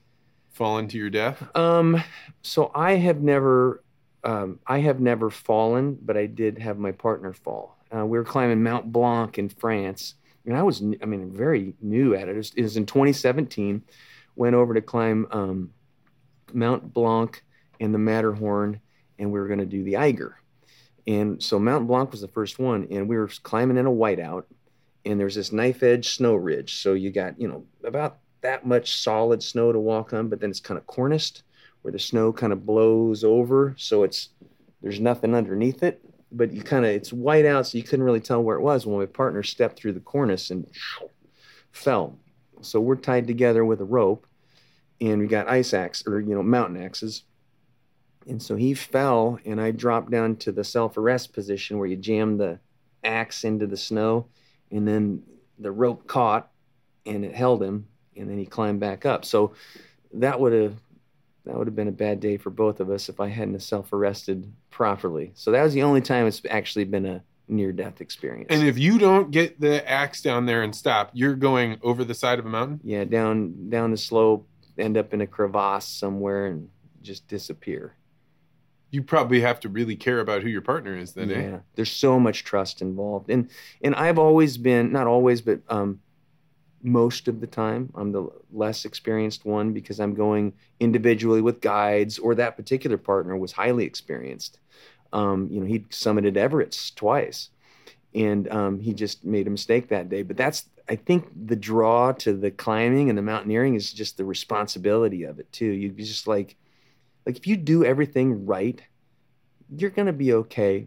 fallen to your death? Um, so I have never, um, I have never fallen, but I did have my partner fall. Uh, we were climbing Mount Blanc in France, and I was, I mean, very new at it. It was, it was in 2017. Went over to climb um, Mount Blanc and the Matterhorn, and we were going to do the Eiger. And so Mount Blanc was the first one, and we were climbing in a whiteout, and there's this knife edge snow ridge. So you got, you know, about that much solid snow to walk on, but then it's kind of corniced where the snow kind of blows over. So it's, there's nothing underneath it but you kind of it's white out, so you couldn't really tell where it was. When my partner stepped through the cornice and fell, so we're tied together with a rope, and we got ice axe or you know mountain axes, and so he fell, and I dropped down to the self arrest position where you jam the axe into the snow, and then the rope caught, and it held him, and then he climbed back up. So that would have that would have been a bad day for both of us if I hadn't self arrested properly. So that was the only time it's actually been a near death experience. And if you don't get the axe down there and stop, you're going over the side of a mountain? Yeah, down down the slope, end up in a crevasse somewhere and just disappear. You probably have to really care about who your partner is then, yeah. eh? There's so much trust involved. And and I've always been not always, but um most of the time I'm the less experienced one because I'm going individually with guides or that particular partner was highly experienced. Um, you know, he summited Everest twice, and um, he just made a mistake that day. But that's, I think, the draw to the climbing and the mountaineering is just the responsibility of it too. You just like, like if you do everything right, you're gonna be okay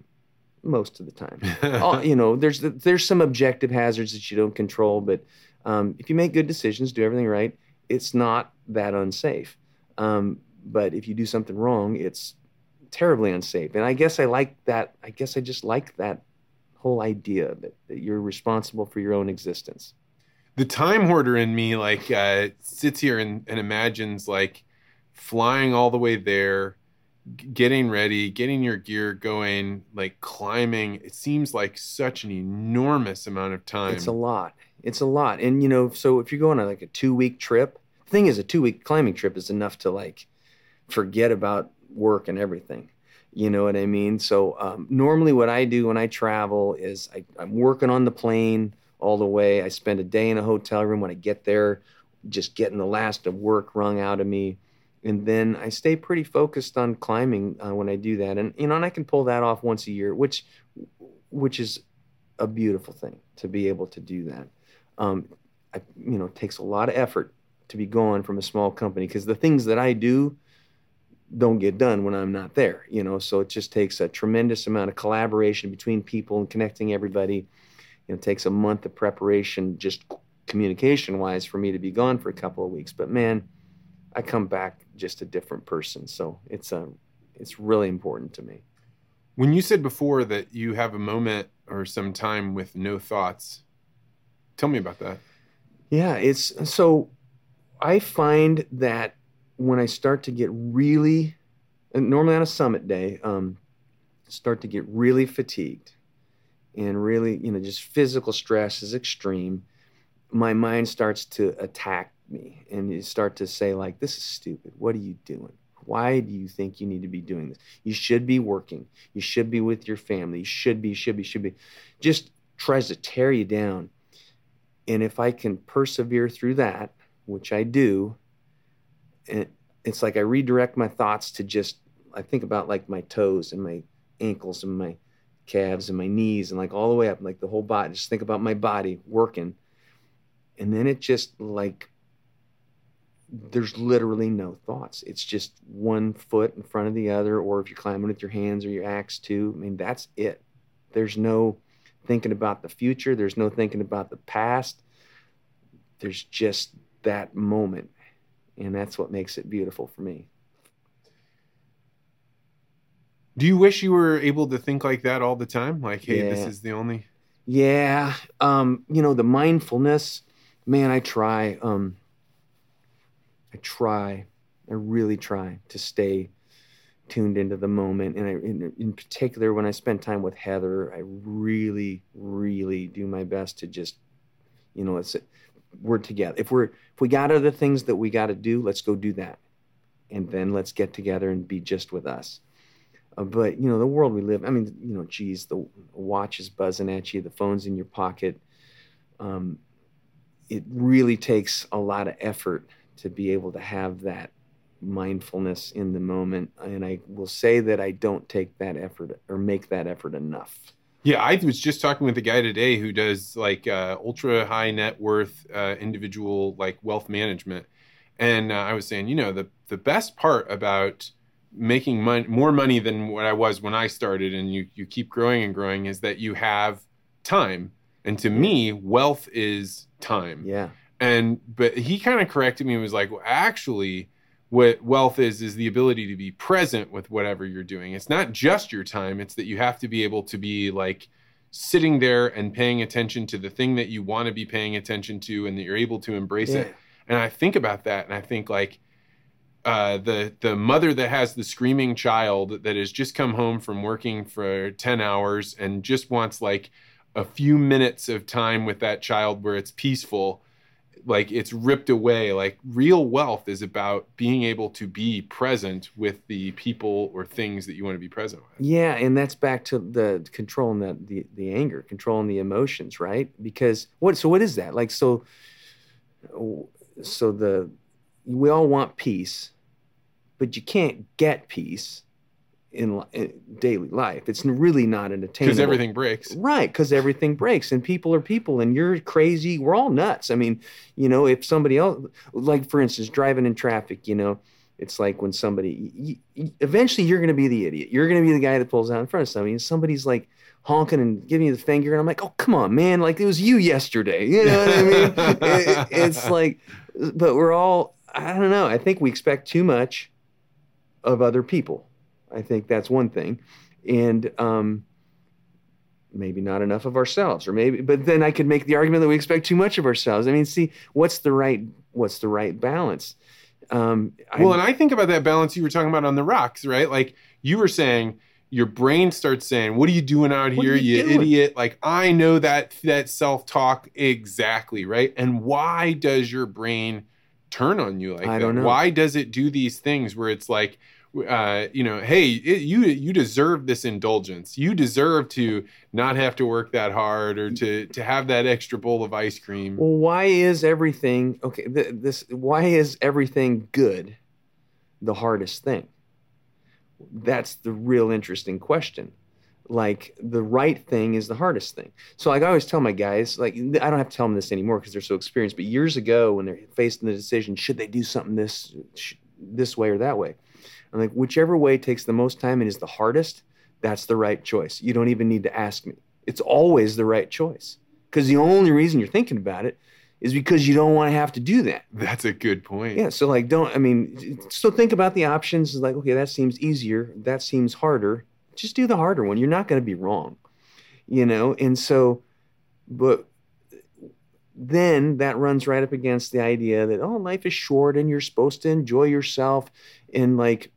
most of the time. *laughs* All, you know, there's there's some objective hazards that you don't control, but um, if you make good decisions, do everything right, it's not that unsafe. Um, but if you do something wrong, it's terribly unsafe. And I guess I like that. I guess I just like that whole idea that, that you're responsible for your own existence. The time hoarder in me, like, uh, sits here and, and imagines like flying all the way there, g- getting ready, getting your gear going, like climbing. It seems like such an enormous amount of time. It's a lot. It's a lot. And you know, so if you're going on like a two week trip, the thing is a two week climbing trip is enough to like forget about work and everything. You know what I mean? So um, normally, what I do when I travel is I, I'm working on the plane all the way. I spend a day in a hotel room when I get there, just getting the last of work wrung out of me, and then I stay pretty focused on climbing uh, when I do that. And you know, and I can pull that off once a year, which which is a beautiful thing to be able to do that. Um, I, you know, takes a lot of effort to be gone from a small company because the things that I do don't get done when I'm not there, you know. So it just takes a tremendous amount of collaboration between people and connecting everybody. You know, it takes a month of preparation just communication wise for me to be gone for a couple of weeks. But man, I come back just a different person. So it's a it's really important to me. When you said before that you have a moment or some time with no thoughts, tell me about that. Yeah, it's so I find that when I start to get really, normally on a summit day, um, start to get really fatigued and really, you know, just physical stress is extreme, my mind starts to attack me and you start to say, like, this is stupid. What are you doing? Why do you think you need to be doing this? You should be working. You should be with your family. You should be, should be, should be. Just tries to tear you down. And if I can persevere through that, which I do, and it's like I redirect my thoughts to just I think about like my toes and my ankles and my calves and my knees and like all the way up, like the whole body. Just think about my body working. And then it just like there's literally no thoughts. It's just one foot in front of the other, or if you're climbing with your hands or your axe too. I mean, that's it. There's no thinking about the future. There's no thinking about the past. There's just that moment. And that's what makes it beautiful for me. Do you wish you were able to think like that all the time? Like, hey, this is the only. Yeah. Um, you know, the mindfulness, man, I try. Um, I try. I really try to stay tuned into the moment. And I, in, in particular, when I spend time with Heather, I really, really do my best to just, you know, it's we're together. If we're if we got other things that we got to do, let's go do that, and then let's get together and be just with us. Uh, but you know, the world we live. I mean, you know, geez, the watch is buzzing at you, the phone's in your pocket. Um, it really takes a lot of effort to be able to have that mindfulness in the moment. And I will say that I don't take that effort or make that effort enough. Yeah, I was just talking with a guy today who does like uh, ultra high net worth uh, individual like wealth management, and uh, I was saying, you know, the the best part about making mon- more money than what I was when I started, and you you keep growing and growing, is that you have time, and to me, wealth is time. Yeah. And but he kind of corrected me and was like, well, actually, what wealth is is the ability to be present with whatever you're doing. It's not just your time, it's that you have to be able to be like sitting there and paying attention to the thing that you want to be paying attention to and that you're able to embrace Yeah. it. And I think about that and I think like uh, the the mother that has the screaming child that has just come home from working for 10 hours and just wants like a few minutes of time with that child where it's peaceful like it's ripped away like real wealth is about being able to be present with the people or things that you want to be present with Yeah, and that's back to the controlling the, the the anger, controlling the emotions, right? Because what so what is that? Like so so the we all want peace, but you can't get peace in, in daily life. It's really not an attainable. because everything breaks Right, because everything breaks and people are people and you're crazy. We're all nuts. I mean, you know, if somebody else, like for instance, driving in traffic, you know, it's like when somebody, eventually you're going to be the idiot. You're going to be the guy that pulls out in front of somebody and somebody's like honking and giving you the finger. And I'm like, oh, come on, man. Like it was you yesterday. You know what I mean? *laughs* It- it's like, but we're all, I don't know. I think we expect too much of other people. I think that's one thing. And, um, maybe not enough of ourselves or maybe but then i could make the argument that we expect too much of ourselves. I mean see what's the right what's the right balance? Um I- well and i think about that balance you were talking about on the rocks right? Like you were saying your brain starts saying what are you doing out here you you idiot? Like i know that that self-talk exactly right? And why does your brain turn on you like I that? don't know. why does it do these things where it's like uh, you know, hey, it, you you deserve this indulgence. You deserve to not have to work that hard or to to have that extra bowl of ice cream. well why is everything okay th- this why is everything good the hardest thing that's the real interesting question like the right thing is the hardest thing so like i always tell my guys like i don't have to tell them this anymore because they're so experienced but years ago when they're facing the decision should they do something this this way or that way i'm like whichever way takes the most time and is the hardest that's the right choice you don't even need to ask me it's always the right choice because the only reason you're thinking about it is because you don't want to have to do that That's a good point. yeah. So like, don't I mean? So think about the options. Like, okay, that seems easier. That seems harder. Just do the harder one. You're not going to be wrong, you know. And so, but then that runs right up against the idea that oh, life is short and you're supposed to enjoy yourself, and like,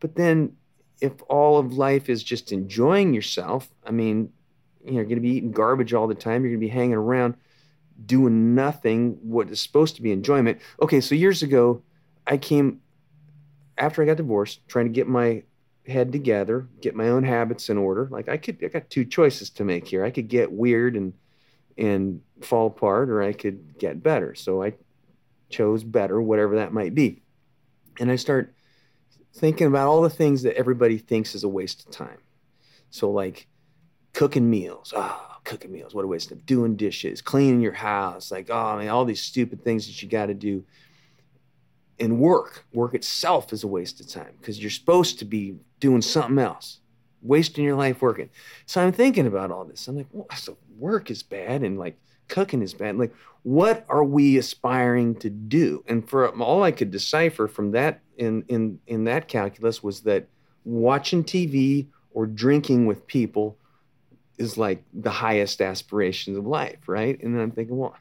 but then if all of life is just enjoying yourself, I mean, you're going to be eating garbage all the time. You're going to be hanging around doing nothing what is supposed to be enjoyment. Okay, so years ago, I came after I got divorced, trying to get my head together, get my own habits in order. Like I could, I got two choices to make here. I could get weird and and fall apart, or I could get better. So I chose better, whatever that might be. And I start thinking about all the things that everybody thinks is a waste of time. So like cooking meals. Oh, cooking meals. What a waste of doing dishes, cleaning your house. Like, oh, I mean, all these stupid things that you got to do. And work, work itself is a waste of time because you're supposed to be doing something else, wasting your life working. So I'm thinking about all this. I'm like, well, so work is bad and like cooking is bad. Like, what are we aspiring to do? And for all I could decipher from that in in in that calculus was that watching TV or drinking with people is like the highest aspirations of life, right? And then I'm thinking, well,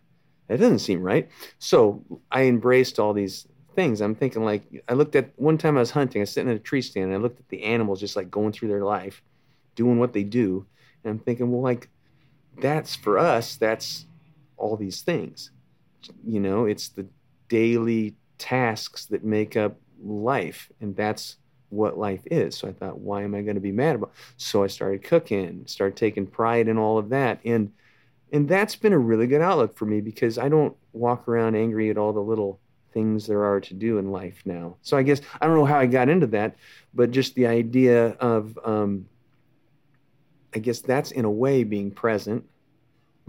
that doesn't seem right. So I embraced all these things. I'm thinking like I looked at one time I was hunting, I was sitting in a tree stand and I looked at the animals just like going through their life, doing what they do. And I'm thinking, well, like that's for us, that's all these things. You know, it's the daily tasks that make up life. And that's what life is. So I thought, why am I going to be mad about? So I started cooking, started taking pride in all of that, and and that's been a really good outlook for me because I don't walk around angry at all the little things there are to do in life now. So I guess I don't know how I got into that, but just the idea of, um, I guess that's in a way being present.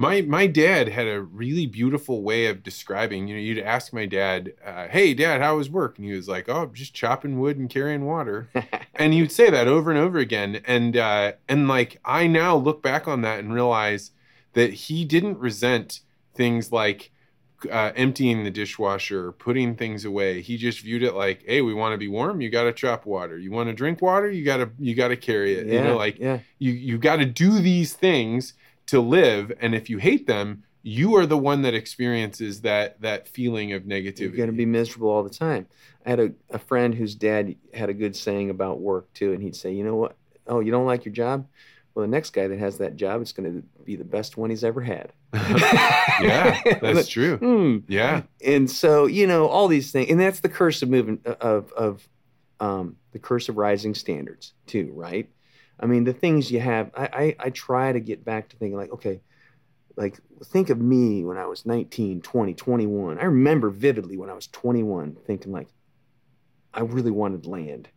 My my dad had a really beautiful way of describing. You know, you'd ask my dad, uh, "Hey, Dad, how was work?" And he was like, "Oh, just chopping wood and carrying water." *laughs* and he would say that over and over again. And uh, and like I now look back on that and realize that he didn't resent things like uh, emptying the dishwasher, putting things away. He just viewed it like, hey, we want to be warm, you got to chop water. You want to drink water, you got to you got to carry it. Yeah, you know, like yeah. you you got to do these things to live, and if you hate them, you are the one that experiences that that feeling of negativity. You're going to be miserable all the time. I had a, a friend whose dad had a good saying about work too, and he'd say, "You know what? Oh, you don't like your job? Well, the next guy that has that job, it's going to be the best one he's ever had." *laughs* yeah, that's *laughs* true. Hmm. Yeah, And so, you know, all these things, and that's the curse of moving of of um, the curse of rising standards too, right? I mean, the things you have, I, I I try to get back to thinking like, okay, like think of me when I was 19, 20, 21. I remember vividly when I was 21 thinking like, I really wanted land.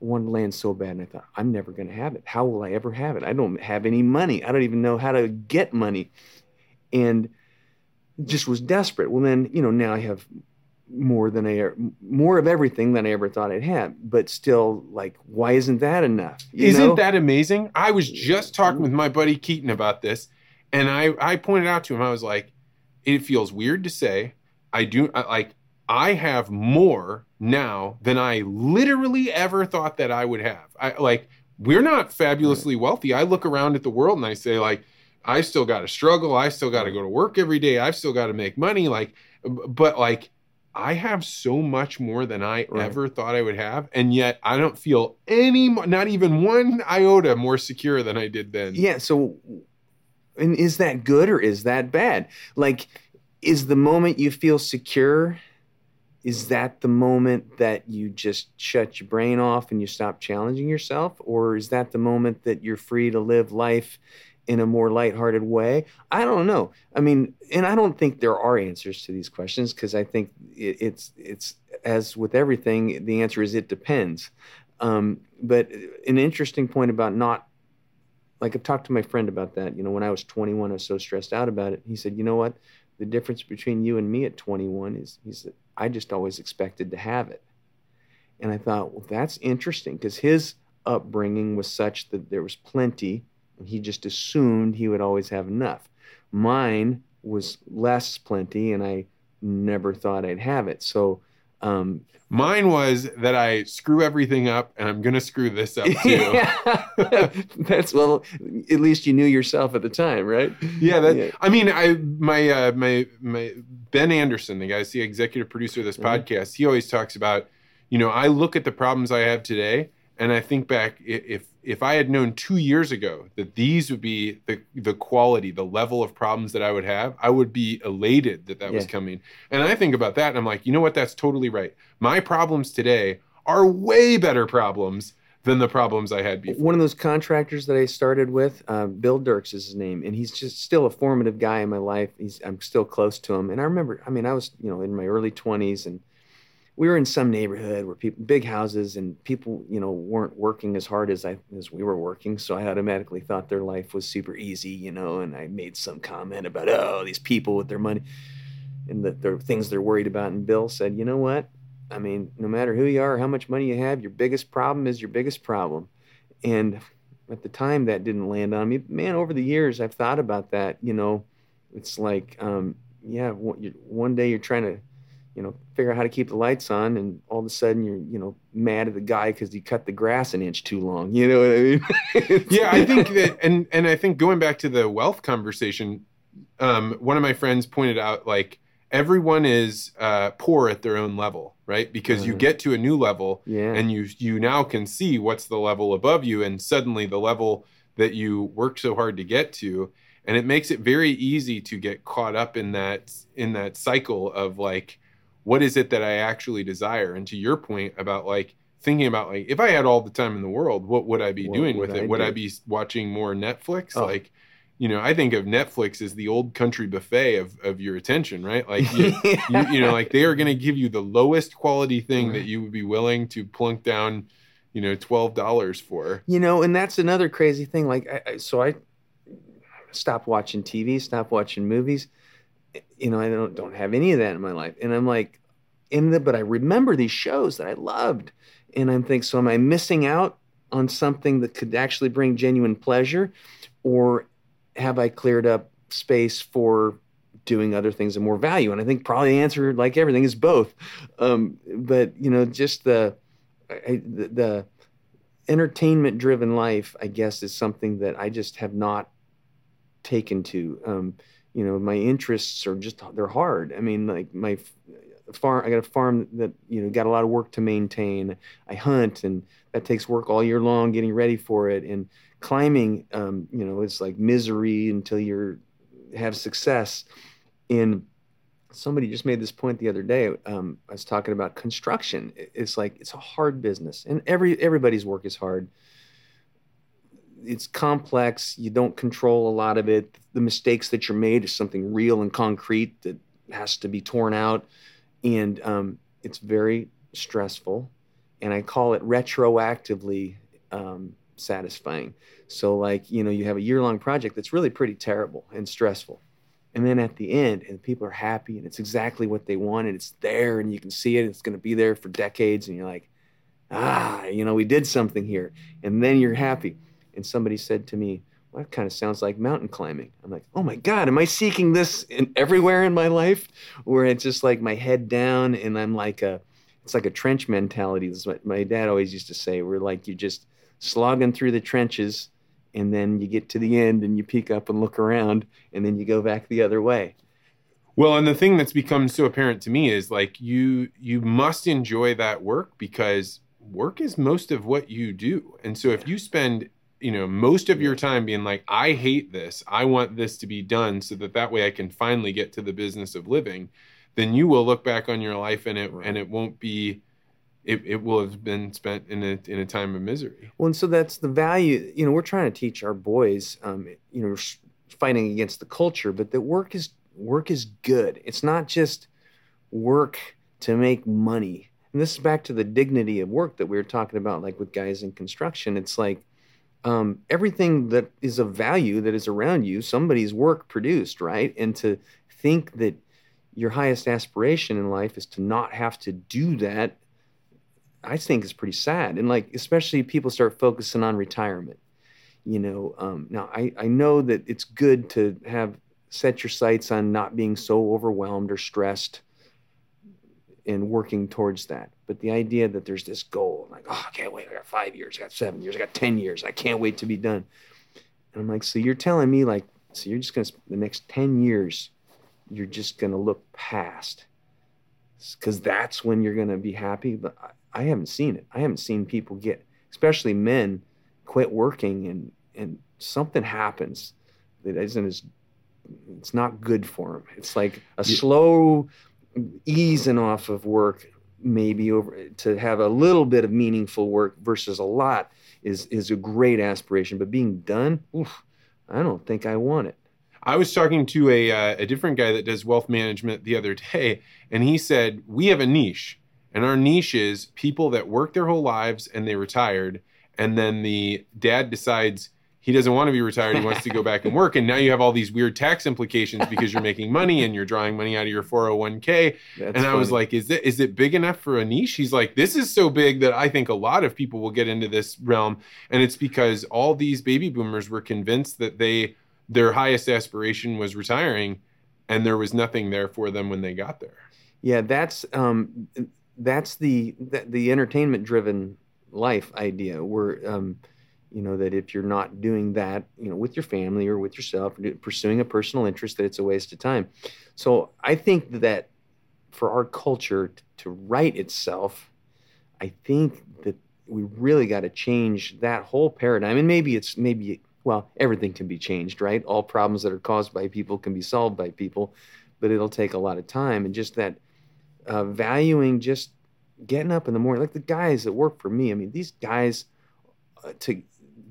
I wanted land so bad, and I thought, I'm never going to have it. How will I ever have it? I don't have any money. I don't even know how to get money, and just was desperate. Well, then you know now I have more than I more of everything than I ever thought I'd have, but still, like, why isn't that enough? You Isn't know? that amazing? I was just talking mm-hmm. with my buddy Keaton about this, and I I pointed out to him I was like, it feels weird to say. I do I, like I have more now than I literally ever thought that I would have. I like we're not fabulously wealthy. I look around at the world and I say like I still got to struggle. I still got to go to work every day. I've still got to make money like but like I have so much more than I Right. ever thought I would have, and yet I don't feel any, not even one iota more secure than I did then. Yeah. So, and is that good or is that bad? Like, is the moment you feel secure, is that the moment that you just shut your brain off and you stop challenging yourself? Or is that the moment that you're free to live life in a more lighthearted way? I don't know. I mean, and I don't think there are answers to these questions because I think it, it's, it's, as with everything, the answer is it depends. Um, but an interesting point about not like I've talked to my friend about that. You know, when I was 21, I was so stressed out about it. He said, "You know what? The difference between you and me at 21 is he said I just always expected to have it." And I thought, well, that's interesting because his upbringing was such that there was plenty, he just assumed he would always have enough. Mine was less plenty, and I never thought I'd have it. So. Um, Mine was that I screw everything up, and I'm gonna screw this up *laughs* too. yeah, *laughs* that's well. At least you knew yourself at the time, right? Yeah, that. Yeah. I mean, I my uh, my my Ben Anderson, the guy's the executive producer of this Mhm. podcast. He always talks about, you know, I look at the problems I have today, and I think back if if I had known two years ago that these would be the the quality, the level of problems that I would have, I would be elated that that was coming. And I think about that, and I'm like, you know what? That's totally right. My problems today are way better problems than the problems I had before. One of those contractors that I started with, uh, Bill Dirks is his name, and he's just still a formative guy in my life. He's I'm still close to him, and I remember. I mean, I was you know in my early 20s, and we were in some neighborhood where people big houses and people you know weren't working as hard as I as we were working, so I automatically thought their life was super easy, you know, and I made some comment about oh these people with their money and the, the things they're worried about, and Bill said, you know what? I mean, no matter who you are, how much money you have, your biggest problem is your biggest problem. And at the time, that didn't land on me. Man, over the years, I've thought about that. You know, it's like, um, yeah, one, one day you're trying to, you know, figure out how to keep the lights on, and all of a sudden you're, you know, mad at the guy because he cut the grass an inch too long. You know what I mean? *laughs* yeah, I think that, and and I think going back to the wealth conversation, um, one of my friends pointed out like everyone is uh, poor at their own level, right? Because you Mhm. get to a new level, yeah. and you you now can see what's the level above you, and suddenly the level that you worked so hard to get to, and it makes it very easy to get caught up in that in that cycle of like, what is it that I actually desire? And to your point about like thinking about like if I had all the time in the world, what would I be What doing with it? I would do? I be watching more Netflix? Oh. Like, you know, I think of Netflix as the old country buffet of of your attention, right? Like you, *laughs* you, you know, like they are going to give you the lowest quality thing that mm. you would be willing to plunk down, you know, twelve dollars for. You know, and that's another crazy thing. Like, I, I, so I stopped watching TV, stopped watching movies. You know, I don't don't have any of that in my life, and I'm like, in the but I remember these shows that I loved, and I'm thinking, so am I missing out on something that could actually bring genuine pleasure, or have I cleared up space for doing other things of more value. And I think probably the answer, like everything, is both. Um, but you know, just the I, the, the entertainment driven life, I guess, is something that I just have not taken to. Um, you know, my interests are just they're hard. I mean, like my farm, I got a farm that you know got a lot of work to maintain. I hunt, and that takes work all year long, getting ready for it. And climbing, um, you know, it's like misery until you have success. And somebody just made this point the other day. Um, I was talking about construction. It's like it's a hard business, and every everybody's work is hard. It's complex. You don't control a lot of it. The mistakes that you're made is something real and concrete that has to be torn out, and um, it's very stressful. And I call it retroactively um, satisfying. So, like you know, you have a year long project that's really pretty terrible and stressful and then at the end and people are happy and it's exactly what they want and it's there and you can see it it's going to be there for decades and you're like ah you know we did something here and then you're happy and somebody said to me well that kind of sounds like mountain climbing. I'm like oh my god am i seeking this in everywhere in my life? Where it's just like my head down and i'm like a it's like a trench mentality. What my dad always used to say we're like you're just slogging through the trenches and then you get to the end and you peek up and look around and then you go back the other way. Well and the thing that's become so apparent to me is like you you must enjoy that work because work is most of what you do. And so if you spend you know most of your time being like i hate this i want this to be done so that that way i can finally get to the business of living then you will look back on your life and it right. and it won't be it, it will have been spent in a in a time of misery. Well, and so that's the value. You know, we're trying to teach our boys. Um, you know, fighting against the culture, but that work is work is good. It's not just work to make money. And this is back to the dignity of work that we were talking about, like with guys in construction. It's like um, everything that is of value that is around you, somebody's work produced, right? And to think that your highest aspiration in life is to not have to do that I think is pretty sad. And like, especially people start focusing on retirement. You know, um, now I, I know that it's good to have set your sights on not being so overwhelmed or stressed and working towards that. But the idea that there's this goal, like, oh, I can't wait. I got five years, I got seven years, I got 10 years. I can't wait to be done. And I'm like, so you're telling me, like, so you're just going to, the next 10 years, you're just going to look past because that's when you're going to be happy. But I haven't seen it. I haven't seen people get, especially men, quit working and and something happens that isn't as it's not good for them. It's like a yeah. slow easing off of work, maybe over to have a little bit of meaningful work versus a lot is is a great aspiration. But being done, oof, I don't think I want it. I was talking to a uh, a different guy that does wealth management the other day, and he said we have a niche and our niche is people that work their whole lives and they retired. And then the dad decides he doesn't want to be retired. He wants to go back and work. And now you have all these weird tax implications because you're making money and you're drawing money out of your 401k. That's and I funny. was like, is it is it big enough for a niche? He's like, this is so big that I think a lot of people will get into this realm. And it's because all these baby boomers were convinced that they their highest aspiration was retiring and there was nothing there for them when they got there. Yeah, that's um that's the the, the entertainment driven life idea where um, you know that if you're not doing that you know with your family or with yourself pursuing a personal interest that it's a waste of time so i think that for our culture to right itself i think that we really got to change that whole paradigm and maybe it's maybe well everything can be changed right all problems that are caused by people can be solved by people but it'll take a lot of time and just that uh, valuing just getting up in the morning. Like the guys that work for me. I mean, these guys, uh, to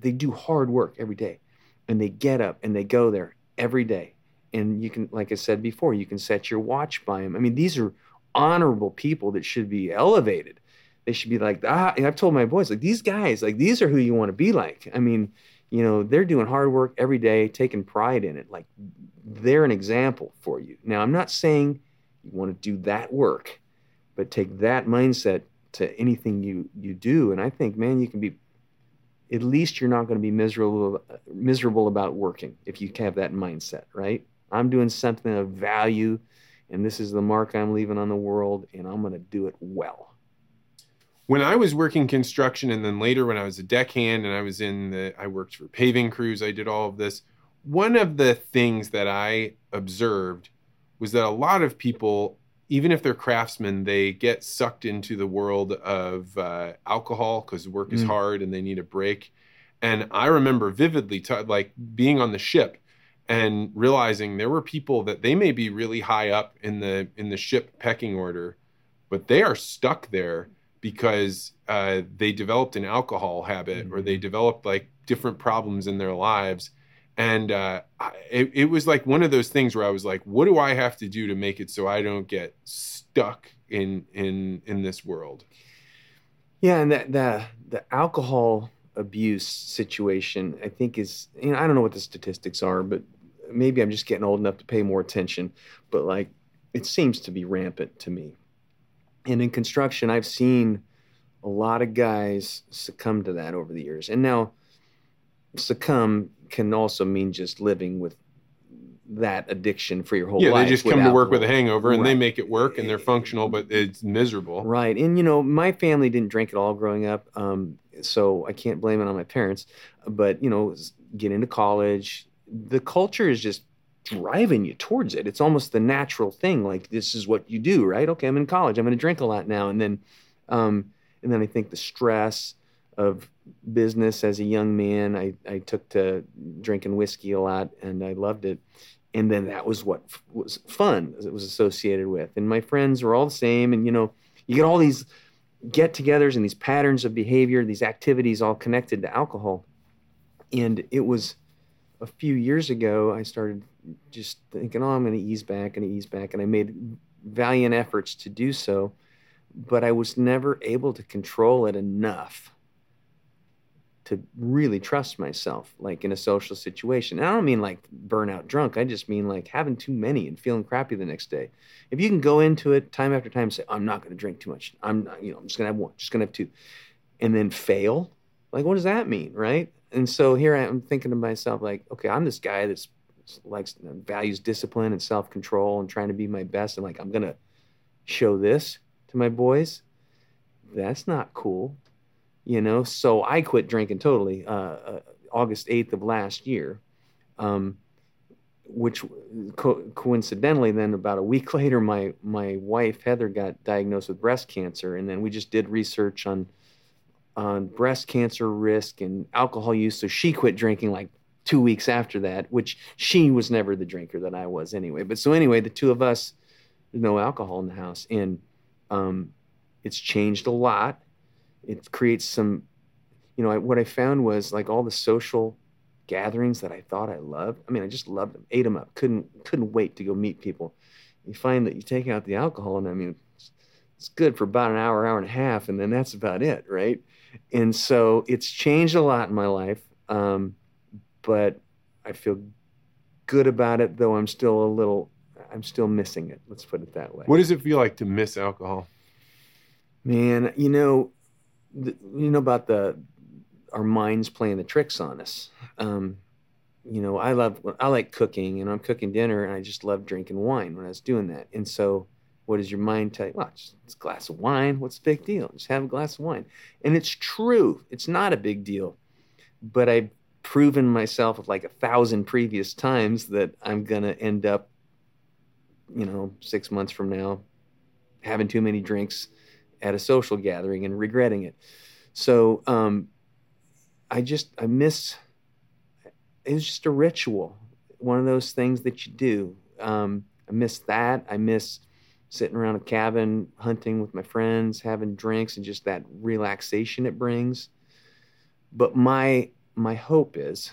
they do hard work every day, and they get up and they go there every day. And you can, like I said before, you can set your watch by them. I mean, these are honorable people that should be elevated. They should be like, ah, and I've told my boys, like, these guys, like, these are who you want to be like. I mean, you know, they're doing hard work every day, taking pride in it. Like, they're an example for you. Now, I'm not saying you want to do that work, but take that mindset to anything you you do. And I think, man, you can be at least you're not going to be miserable miserable about working if you have that mindset, right? I'm doing something of value, and this is the mark I'm leaving on the world, and I'm going to do it well. When I was working construction, and then later when I was a deckhand, and I was in the, I worked for paving crews, I did all of this. One of the things that I observed was that a lot of people even if they're craftsmen, they get sucked into the world of uh, alcohol because work is mm. hard and they need a break. And I remember vividly, t- like being on the ship and realizing there were people that they may be really high up in the in the ship pecking order, but they are stuck there because uh, they developed an alcohol habit mm-hmm. or they mm-hmm. developed like different problems in their lives and uh, it, it was like one of those things where I was like, "What do I have to do to make it so I don't get stuck in in in this world?" Yeah, and that the the alcohol abuse situation, I think is you know I don't know what the statistics are, but maybe I'm just getting old enough to pay more attention. But like, it seems to be rampant to me. And in construction, I've seen a lot of guys succumb to that over the years, and now succumb can also mean just living with that addiction for your whole yeah, life. Yeah, they just come to work with a hangover and right. they make it work and they're functional, but it's miserable. Right. And, you know, my family didn't drink at all growing up. Um, so I can't blame it on my parents. But, you know, get into college, the culture is just driving you towards it. It's almost the natural thing. Like, this is what you do, right? Okay, I'm in college. I'm going to drink a lot now. And then, um, and then I think the stress, of business as a young man. I, I took to drinking whiskey a lot and I loved it. And then that was what f- was fun it was associated with. And my friends were all the same. And, you know, you get all these get togethers and these patterns of behavior, these activities all connected to alcohol. And it was a few years ago, I started just thinking, oh, I'm going to ease back and ease back. And I made valiant efforts to do so, but I was never able to control it enough to really trust myself, like in a social situation. And I don't mean like burnout drunk. I just mean like having too many and feeling crappy the next day. If you can go into it time after time, and say, I'm not going to drink too much. I'm not, you know, I'm just going to have one, just going to have two, and then fail. Like, what does that mean, right? And so here I am thinking to myself, like, okay, I'm this guy that's likes values discipline and self control and trying to be my best, and like I'm gonna show this to my boys. That's not cool you know. So I quit drinking totally uh, uh, August 8th of last year, um, which co- coincidentally, then about a week *laughs* later, my my wife Heather got diagnosed with breast cancer, and then we just did research on on breast cancer risk and alcohol use. So she quit drinking like two weeks after that, which she was never the drinker that I was anyway. But so anyway, the two of us, no alcohol in the house, and um, it's changed a lot it creates some you know I, what i found was like all the social gatherings that i thought i loved i mean i just loved them ate them up couldn't couldn't wait to go meet people. You find that you take out the alcohol and i mean it's, it's good for about an hour hour and a half and then that's about it right? And so it's changed a lot in my life um, but i feel good about it though i'm still a little i'm still missing it let's put it that way. What does it feel like to miss alcohol? Man you know the, you know about the our minds playing the tricks on us. Um, you know, I love I like cooking, and I'm cooking dinner, and I just love drinking wine when I was doing that. And so, what does your mind tell you? Well, it's, it's a glass of wine. What's the big deal? Just have a glass of wine. And it's true. It's not a big deal. But I've proven myself like a thousand previous times that I'm gonna end up, you know, six months from now, having too many drinks at a social gathering and regretting it. So um, I just I miss. It was just a ritual, one of those things that you do. Um, I miss that. I miss sitting around a cabin, hunting with my friends, having drinks, and just that relaxation it brings. But my my hope is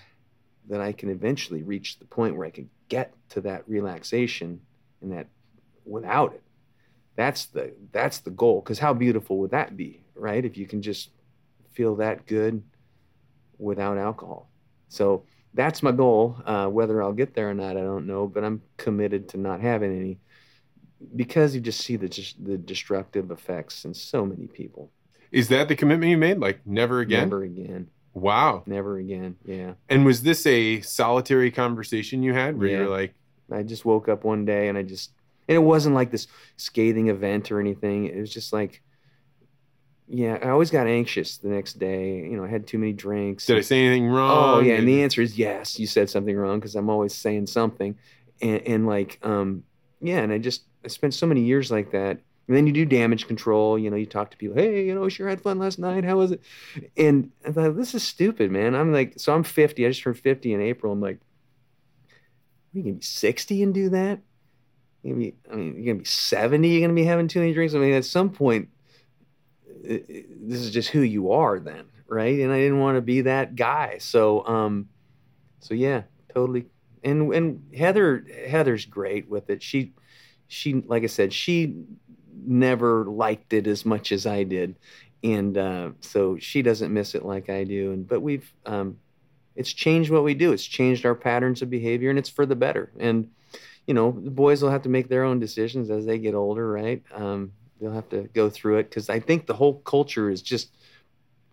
that I can eventually reach the point where I can get to that relaxation and that without it that's the that's the goal because how beautiful would that be right? If you can just feel that good without alcohol. So that's my goal. Uh, whether i'll get there or not i don't know but i'm committed to not having any because you just see the just the destructive effects in so many people. Is that the commitment you made? Like never again? Never again. Wow. Never again yeah. And was this a solitary conversation you had where yeah. you're like I just woke up one day and I just and it wasn't like this scathing event or anything. It was just like yeah, I always got anxious the next day. You know, I had too many drinks. Did I say anything wrong? Oh yeah, and the answer is yes. You said something wrong because I'm always saying something, and, and like um yeah, and I just I spent so many years like that. And then you do damage control. You know, you talk to people. Hey, you know, we sure had fun last night. How was it? And I thought this is stupid, man. I'm like, so I'm 50. I just turned 50 in April. I'm like, you gonna be 60 and do that? You gonna be, I mean, you're gonna be 70. You're gonna be having too many drinks. I mean, at some point, it, it, this is just who you are then, right? And I didn't want to be that guy. So, um, so yeah, totally. And and Heather Heather's great with it. She she like I said, she never liked it as much as I did, and uh, so she doesn't miss it like I do. And but we've um, it's changed what we do. It's changed our patterns of behavior, and it's for the better. And you know, the boys will have to make their own decisions as they get older, right? Um, they'll have to go through it because I think the whole culture is just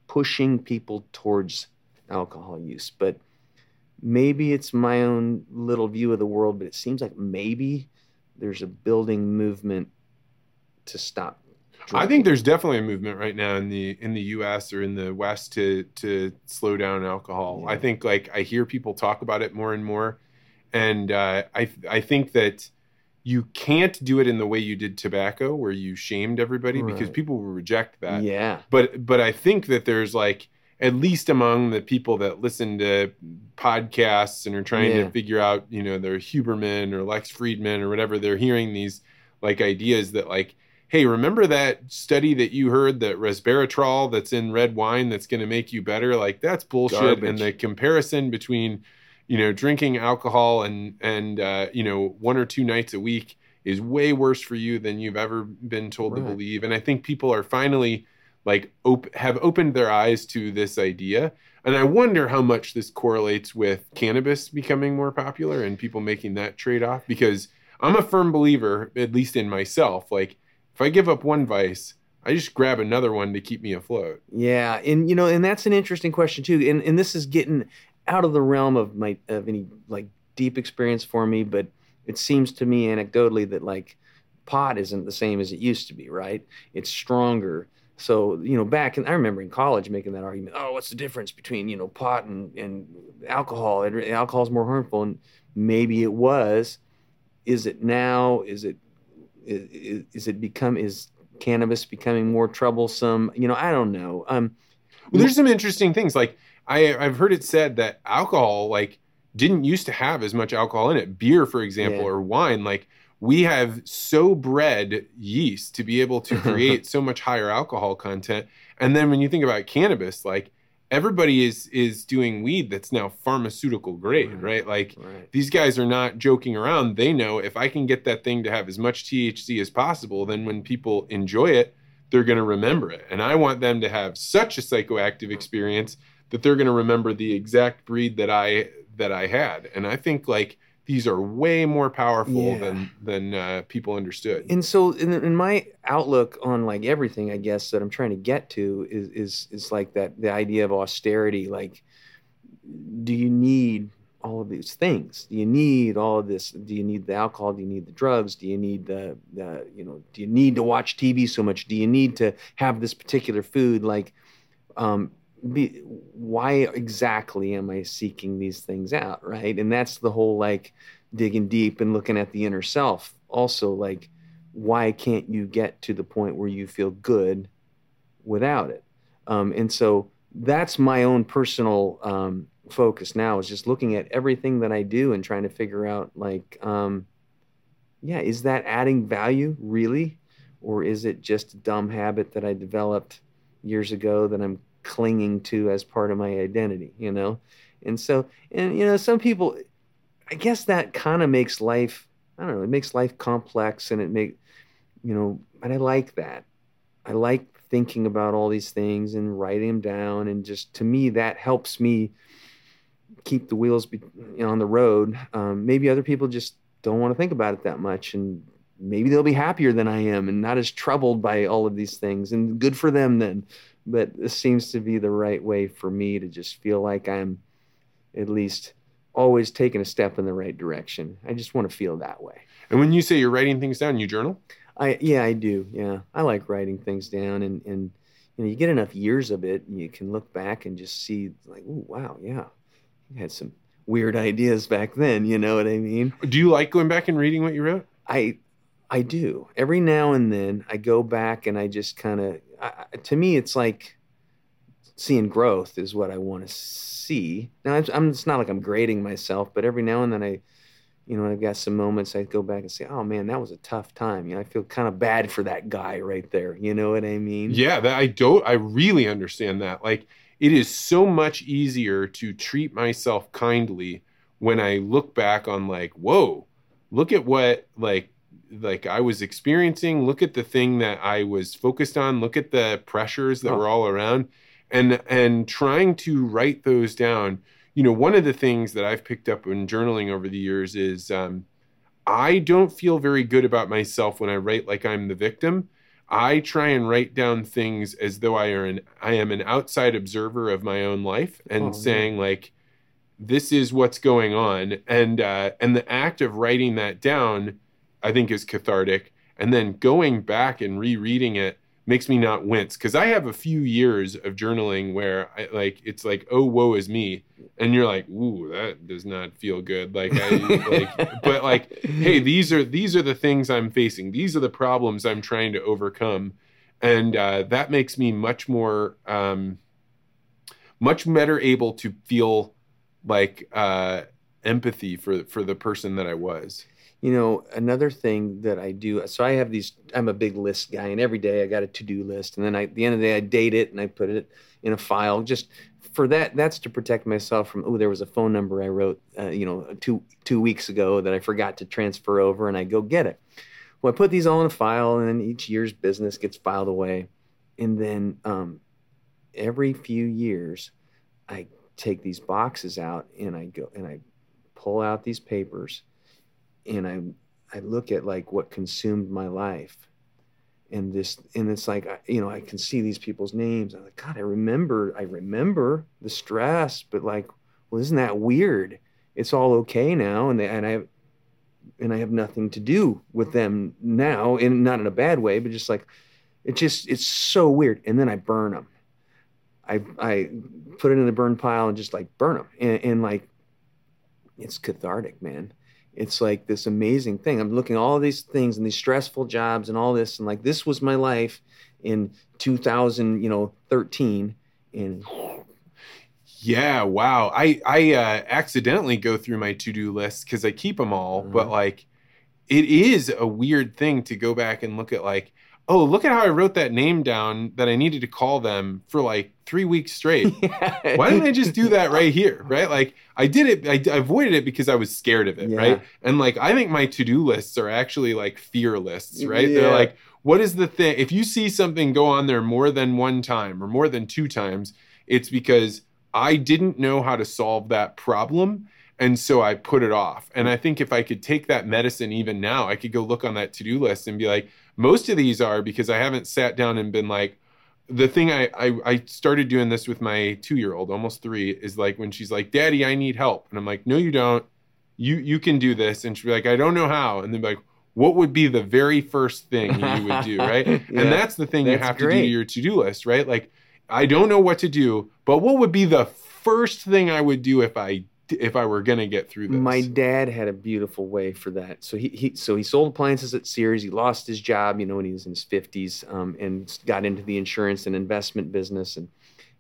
pushing people towards alcohol use. But maybe it's my own little view of the world, but it seems like maybe there's a building movement to stop. Drinking. I think there's definitely a movement right now in the in the U.S. or in the West to to slow down alcohol. Yeah. I think like I hear people talk about it more and more, and uh, I I think that you can't do it in the way you did tobacco, where you shamed everybody right. because people will reject that. Yeah. But but I think that there's like at least among the people that listen to podcasts and are trying yeah. to figure out, you know, their Huberman or Lex Fridman or whatever, they're hearing these like ideas that like, hey, remember that study that you heard that resveratrol that's in red wine that's going to make you better? Like that's bullshit. Garbage. And the comparison between, you know, drinking alcohol and and uh, you know one or two nights a week is way worse for you than you've ever been told right. to believe. And I think people are finally like op- have opened their eyes to this idea and i wonder how much this correlates with cannabis becoming more popular and people making that trade-off because i'm a firm believer at least in myself like if i give up one vice i just grab another one to keep me afloat yeah and you know and that's an interesting question too and, and this is getting out of the realm of my of any like deep experience for me but it seems to me anecdotally that like pot isn't the same as it used to be right it's stronger so, you know, back in, I remember in college making that argument, oh, what's the difference between, you know, pot and, and alcohol? Alcohol is more harmful. And maybe it was. Is it now? Is it, is, is it become, is cannabis becoming more troublesome? You know, I don't know. Um, well, there's some interesting things. Like I, I've heard it said that alcohol, like, didn't used to have as much alcohol in it. Beer, for example, yeah. or wine, like we have so bred yeast to be able to *laughs* create so much higher alcohol content. And then when you think about cannabis, like everybody is is doing weed that's now pharmaceutical grade, right? right? Like right. these guys are not joking around. They know if I can get that thing to have as much THC as possible, then when people enjoy it, they're going to remember it. And I want them to have such a psychoactive experience that they're going to remember the exact breed that I that I had. And I think like these are way more powerful yeah. than than uh, people understood. And so, in, in, my outlook on like everything, I guess that I'm trying to get to is is is like that the idea of austerity. Like, do you need all of these things? Do you need all of this? Do you need the alcohol? Do you need the drugs? Do you need the the you know? Do you need to watch TV so much? Do you need to have this particular food? Like, um, be, why exactly am I seeking these things out, right? And that's the whole like digging deep and looking at the inner self. Also, like, why can't you get to the point where you feel good without it? Um, and so that's my own personal um, focus now is just looking at everything that I do and trying to figure out, like, um, yeah, is that adding value really? Or is it just a dumb habit that I developed years ago that I'm clinging to as part of my identity, you know? And so, and, you know, some people, I guess that kind of makes life, I don't know, it makes life complex and it make, you know, and I like that. I like thinking about all these things and writing them down. And just to me, that helps me keep the wheels be, you know, on the road. Um, maybe other people just don't want to think about it that much. And maybe they'll be happier than I am and not as troubled by all of these things. And good for them then but this seems to be the right way for me to just feel like I'm at least always taking a step in the right direction. I just want to feel that way. And when you say you're writing things down, you journal? I yeah, I do. Yeah, I like writing things down, and and you know, you get enough years of it, and you can look back and just see like, oh wow, yeah, you had some weird *laughs* ideas back then. You know what I mean? Do you like going back and reading what you wrote? I I do. Every now and then, I go back and I just kind of. To me, it's like seeing growth is what I want to see. Now, I'm, I'm, it's not like I'm grading myself, but every now and then I you know, I've got some moments I go back and say, "Oh man, that was a tough time." You know, I feel kind of bad for that guy right there. You know what I mean? Yeah, that I don't. I really understand that. Like, it is so much easier to treat myself kindly when I look back on like, "Whoa, look at what like like I was experiencing. Look at the thing that I was focused on. Look at the pressures that oh. were all around." And and trying to write those down you know, one of the things that I've picked up in journaling over the years is um, I don't feel very good about myself when I write like I'm the victim. I try and write down things as though I are an I am an outside observer of my own life and oh, saying yeah. like this is what's going on and uh, and the act of writing that down I think is cathartic. And then going back and rereading it makes me not wince because I have a few years of journaling where I like it's like oh woe is me. And you're like ooh that does not feel good. Like I like *laughs* but like hey these are these are the things I'm facing. These are the problems I'm trying to overcome. And uh, that makes me much more um, much better able to feel like uh, empathy for for the person that I was you know another thing that i do so i have these i'm a big list guy and every day i got a to-do list and then I, at the end of the day i date it and i put it in a file just for that that's to protect myself from oh there was a phone number i wrote uh, you know two two weeks ago that i forgot to transfer over and i go get it. Well i put these all in a file and then each year's business gets filed away and then um, every few years i take these boxes out and i go and i pull out these papers and I I look at like what consumed my life and this and it's like you know I can see these people's names. I'm like god I remember I remember the stress but like well isn't that weird? It's all okay now and they, and I and I have nothing to do with them now and not in a bad way but just like it just it's so weird. And then I burn them I I put it in the burn pile and just like burn them and, and like it's cathartic man it's like this amazing thing. I'm looking at all these things and these stressful jobs and all this, and like this was my life in 2000, you know, 13, and yeah, wow. I I uh, accidentally go through my to do list because I keep them all, mm-hmm. but like, it is a weird thing to go back and look at like oh, look at how I wrote that name down that I needed to call them for like three weeks straight. *laughs* yeah. Why didn't I just do that right here? Right? Like I did it, I, avoided it because I was scared of it. Yeah. Right. And like, I think my to do lists are actually like fear lists, right? Yeah. They're like, what is the thing? If you see something go on there more than one time or more than two times, it's because I didn't know how to solve that problem. And so I put it off. And I think if I could take that medicine even now, I could go look on that to do list and be like, most of these are because I haven't sat down and been like, the thing I, I, I started doing this with my two year old, almost three, is like when she's like, Daddy, I need help. And I'm like, No, you don't. You you can do this. And she'd be like, I don't know how. And then be like, what would be the very first thing you would do, *laughs* right? yeah, and that's the thing that's you have great. to do to your to do list, right? Like, I don't know what to do, but what would be the first thing I would do if I if I were gonna get through this. My dad had a beautiful way for that. So he, he so he sold appliances at Sears. He lost his job, you know, when he was in his fifties, um, and got into the insurance and investment business, and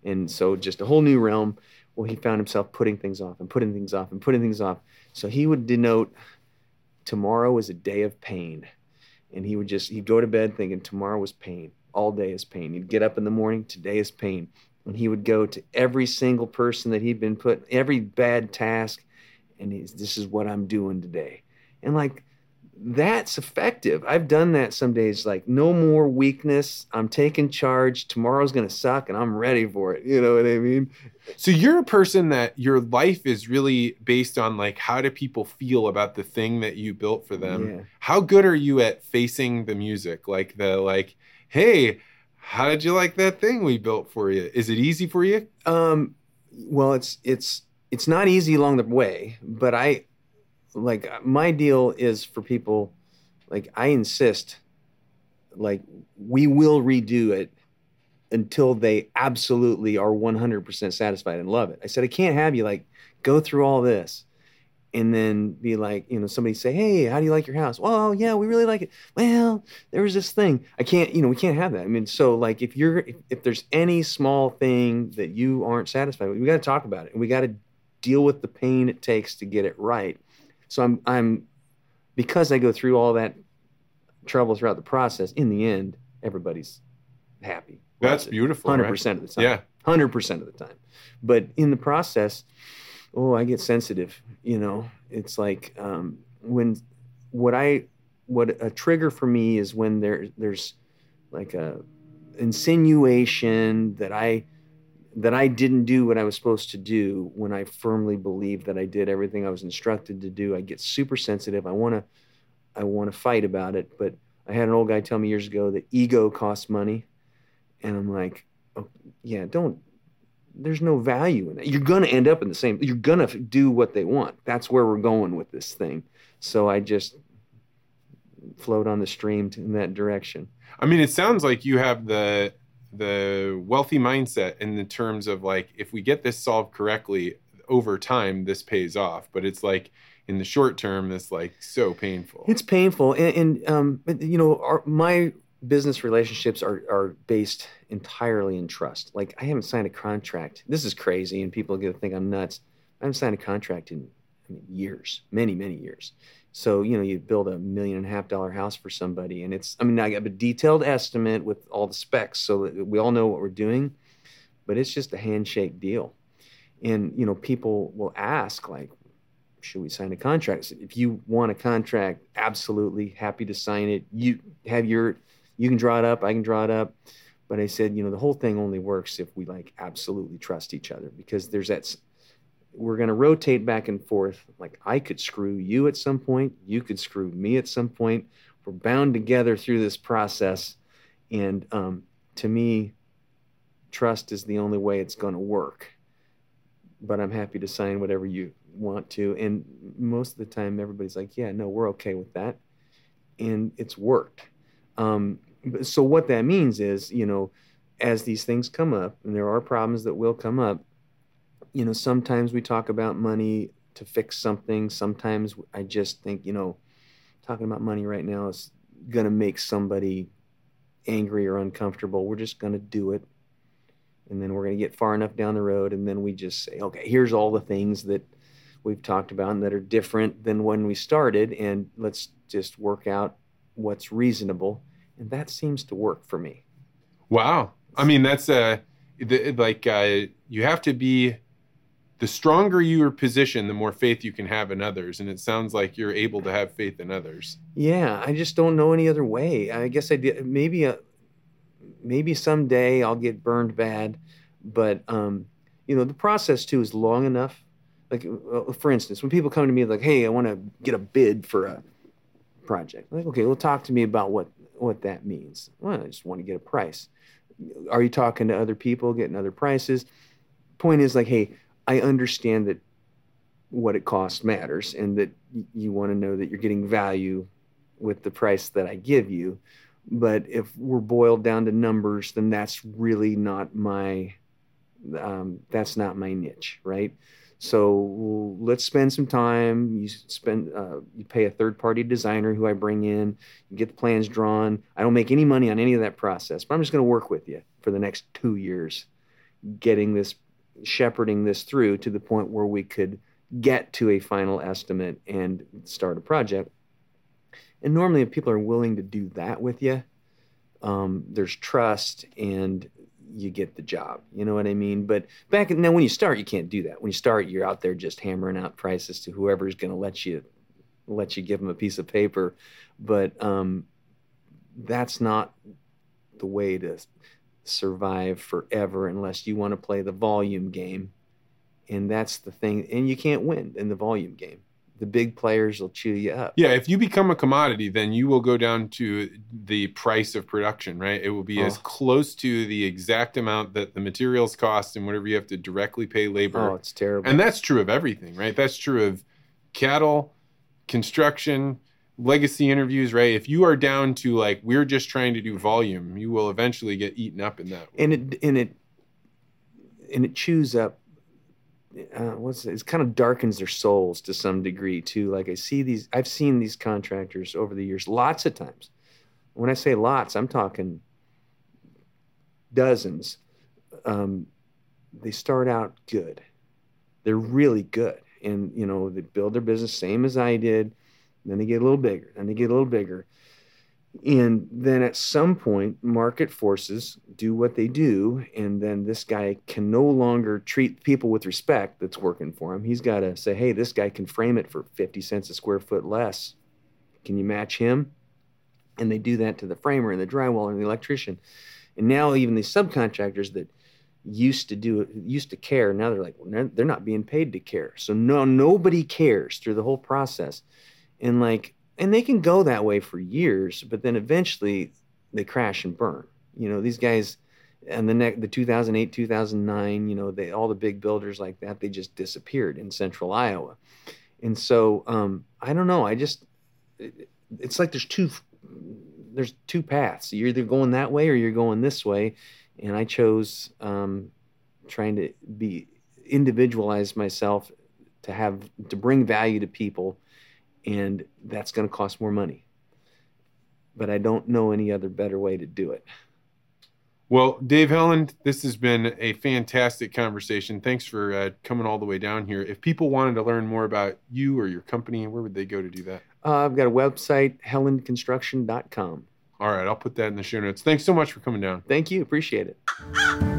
and so just a whole new realm. Well, he found himself putting things off and putting things off and putting things off. So he would denote tomorrow is a day of pain, and he would just he'd go to bed thinking tomorrow was pain. All day is pain. He'd get up in the morning. Today is pain when he would go to every single person that he'd been put, every bad task, and he's, this is what I'm doing today. And like, that's effective. I've done that some days, like, no more weakness. I'm taking charge. Tomorrow's going to suck and I'm ready for it. You know what I mean? So you're a person that your life is really based on like, how do people feel about the thing that you built for them? Yeah. How good are you at facing the music? Like, the, like, hey, how did you like that thing we built for you? Is it easy for you? Um, well, it's it's it's not easy along the way, but I like my deal is for people like I insist like we will redo it until they absolutely are 100% satisfied and love it. I said I can't have you like go through all this and then be like, you know, somebody say, "Hey, how do you like your house?" Well, yeah, we really like it. Well, there was this thing. I can't, you know, we can't have that. I mean, so like if you're if, if there's any small thing that you aren't satisfied with, we got to talk about it. And we got to deal with the pain it takes to get it right. So I'm I'm because I go through all that trouble throughout the process, in the end, everybody's happy. That's beautiful. Hundred right? percent of the time. Yeah. Hundred percent of the time. But in the process, oh, I get sensitive. You know, it's like um, when what I what a trigger for me is when there there's like a insinuation that I that I didn't do what I was supposed to do when I firmly believe that I did everything I was instructed to do. I get super sensitive. I want to I want to fight about it, but I had an old guy tell me years ago that ego costs money, and I'm like, oh, yeah, don't. There's no value in that. You're gonna end up in the same. You're gonna do what they want. That's where we're going with this thing. So I just float on the stream in that direction. I mean, it sounds like you have the the wealthy mindset in the terms of like if we get this solved correctly over time, this pays off. But it's like in the short term, it's like so painful. It's painful, and, and um, you know, our, my business relationships are are based entirely in trust. Like I haven't signed a contract. This is crazy, and people are gonna think I'm nuts. I haven't signed a contract in I mean, years, many many years. So you know, you build a million and a half dollar house for somebody, and it's I mean, I have a detailed estimate with all the specs, so that we all know what we're doing. But it's just a handshake deal, and you know, people will ask like, should we sign a contract? If you want a contract, absolutely happy to sign it. You have your, you can draw it up, I can draw it up. But I said, you know, the whole thing only works if we like absolutely trust each other because there's that, we're going to rotate back and forth. Like I could screw you at some point, you could screw me at some point. We're bound together through this process. And um, to me, trust is the only way it's going to work. But I'm happy to sign whatever you want to. And most of the time, everybody's like, yeah, no, we're okay with that. And it's worked. Um, so, what that means is, you know, as these things come up, and there are problems that will come up, you know, sometimes we talk about money to fix something. Sometimes I just think, you know, talking about money right now is going to make somebody angry or uncomfortable. We're just going to do it. And then we're going to get far enough down the road. And then we just say, okay, here's all the things that we've talked about and that are different than when we started. And let's just work out what's reasonable. And that seems to work for me. Wow. I mean, that's uh, like uh, you have to be the stronger your position, the more faith you can have in others. And it sounds like you're able to have faith in others. Yeah, I just don't know any other way. I guess I did. Maybe a, maybe someday I'll get burned bad, but um, you know the process too is long enough. Like uh, for instance, when people come to me like, "Hey, I want to get a bid for a project," I'm like, okay, well, talk to me about what what that means. Well, I just want to get a price. Are you talking to other people, getting other prices? Point is like, hey, I understand that what it costs matters and that you want to know that you're getting value with the price that I give you. But if we're boiled down to numbers, then that's really not my um, that's not my niche, right? So let's spend some time. You spend uh, you pay a third party designer who I bring in. You get the plans drawn. I don't make any money on any of that process, but I'm just going to work with you for the next two years, getting this shepherding this through to the point where we could get to a final estimate and start a project. And normally, if people are willing to do that with you, um, there's trust and you get the job. You know what I mean? But back now, when you start, you can't do that. When you start, you're out there just hammering out prices to whoever's going to let you let you give them a piece of paper. But um, that's not the way to survive forever unless you want to play the volume game. And that's the thing. And you can't win in the volume game. The big players will chew you up. Yeah, if you become a commodity, then you will go down to the price of production, right? It will be as Oh. close to the exact amount that the materials cost and whatever you have to directly pay labor. Oh, it's terrible. And that's true of everything, right? That's true of cattle, construction, legacy interviews, right? If you are down to like we're just trying to do volume, you will eventually get eaten up in that. and it and it and it chews up uh, what's it? it kind of darkens their souls to some degree too. Like i see these i've seen these contractors over the years lots of times. When i say lots i'm talking dozens. Um, they start out good. They're really good and you know they build their business same as i did. Then they get a little bigger then they get a little bigger and then at some point, market forces do what they do, and then this guy can no longer treat people with respect that's working for him. He's got to say, hey, this guy can frame it for 50 cents a square foot less. Can you match him? And they do that to the framer and the drywaller and the electrician. And now even these subcontractors that used to do it, used to care, now they're like, well, they're- they're not being paid to care. So no, nobody cares through the whole process. And like, and they can go that way for years, but then eventually they crash and burn. You know, these guys and the next the 2008, 2009, you know, they all the big builders like that, they just disappeared in central Iowa. And so um, I don't know. I just it, it's like there's two there's two paths. You're either going that way or you're going this way. And I chose um, trying to be individualize myself to have to bring value to people and that's going to cost more money. But I don't know any other better way to do it. Well, Dave Helland, this has been a fantastic conversation. Thanks for uh, coming all the way down here. If people wanted to learn more about you or your company, where would they go to do that? Uh, I've got a website, hellandconstruction.com. All right, I'll put that in the show notes. Thanks so much for coming down. Thank you. Appreciate it.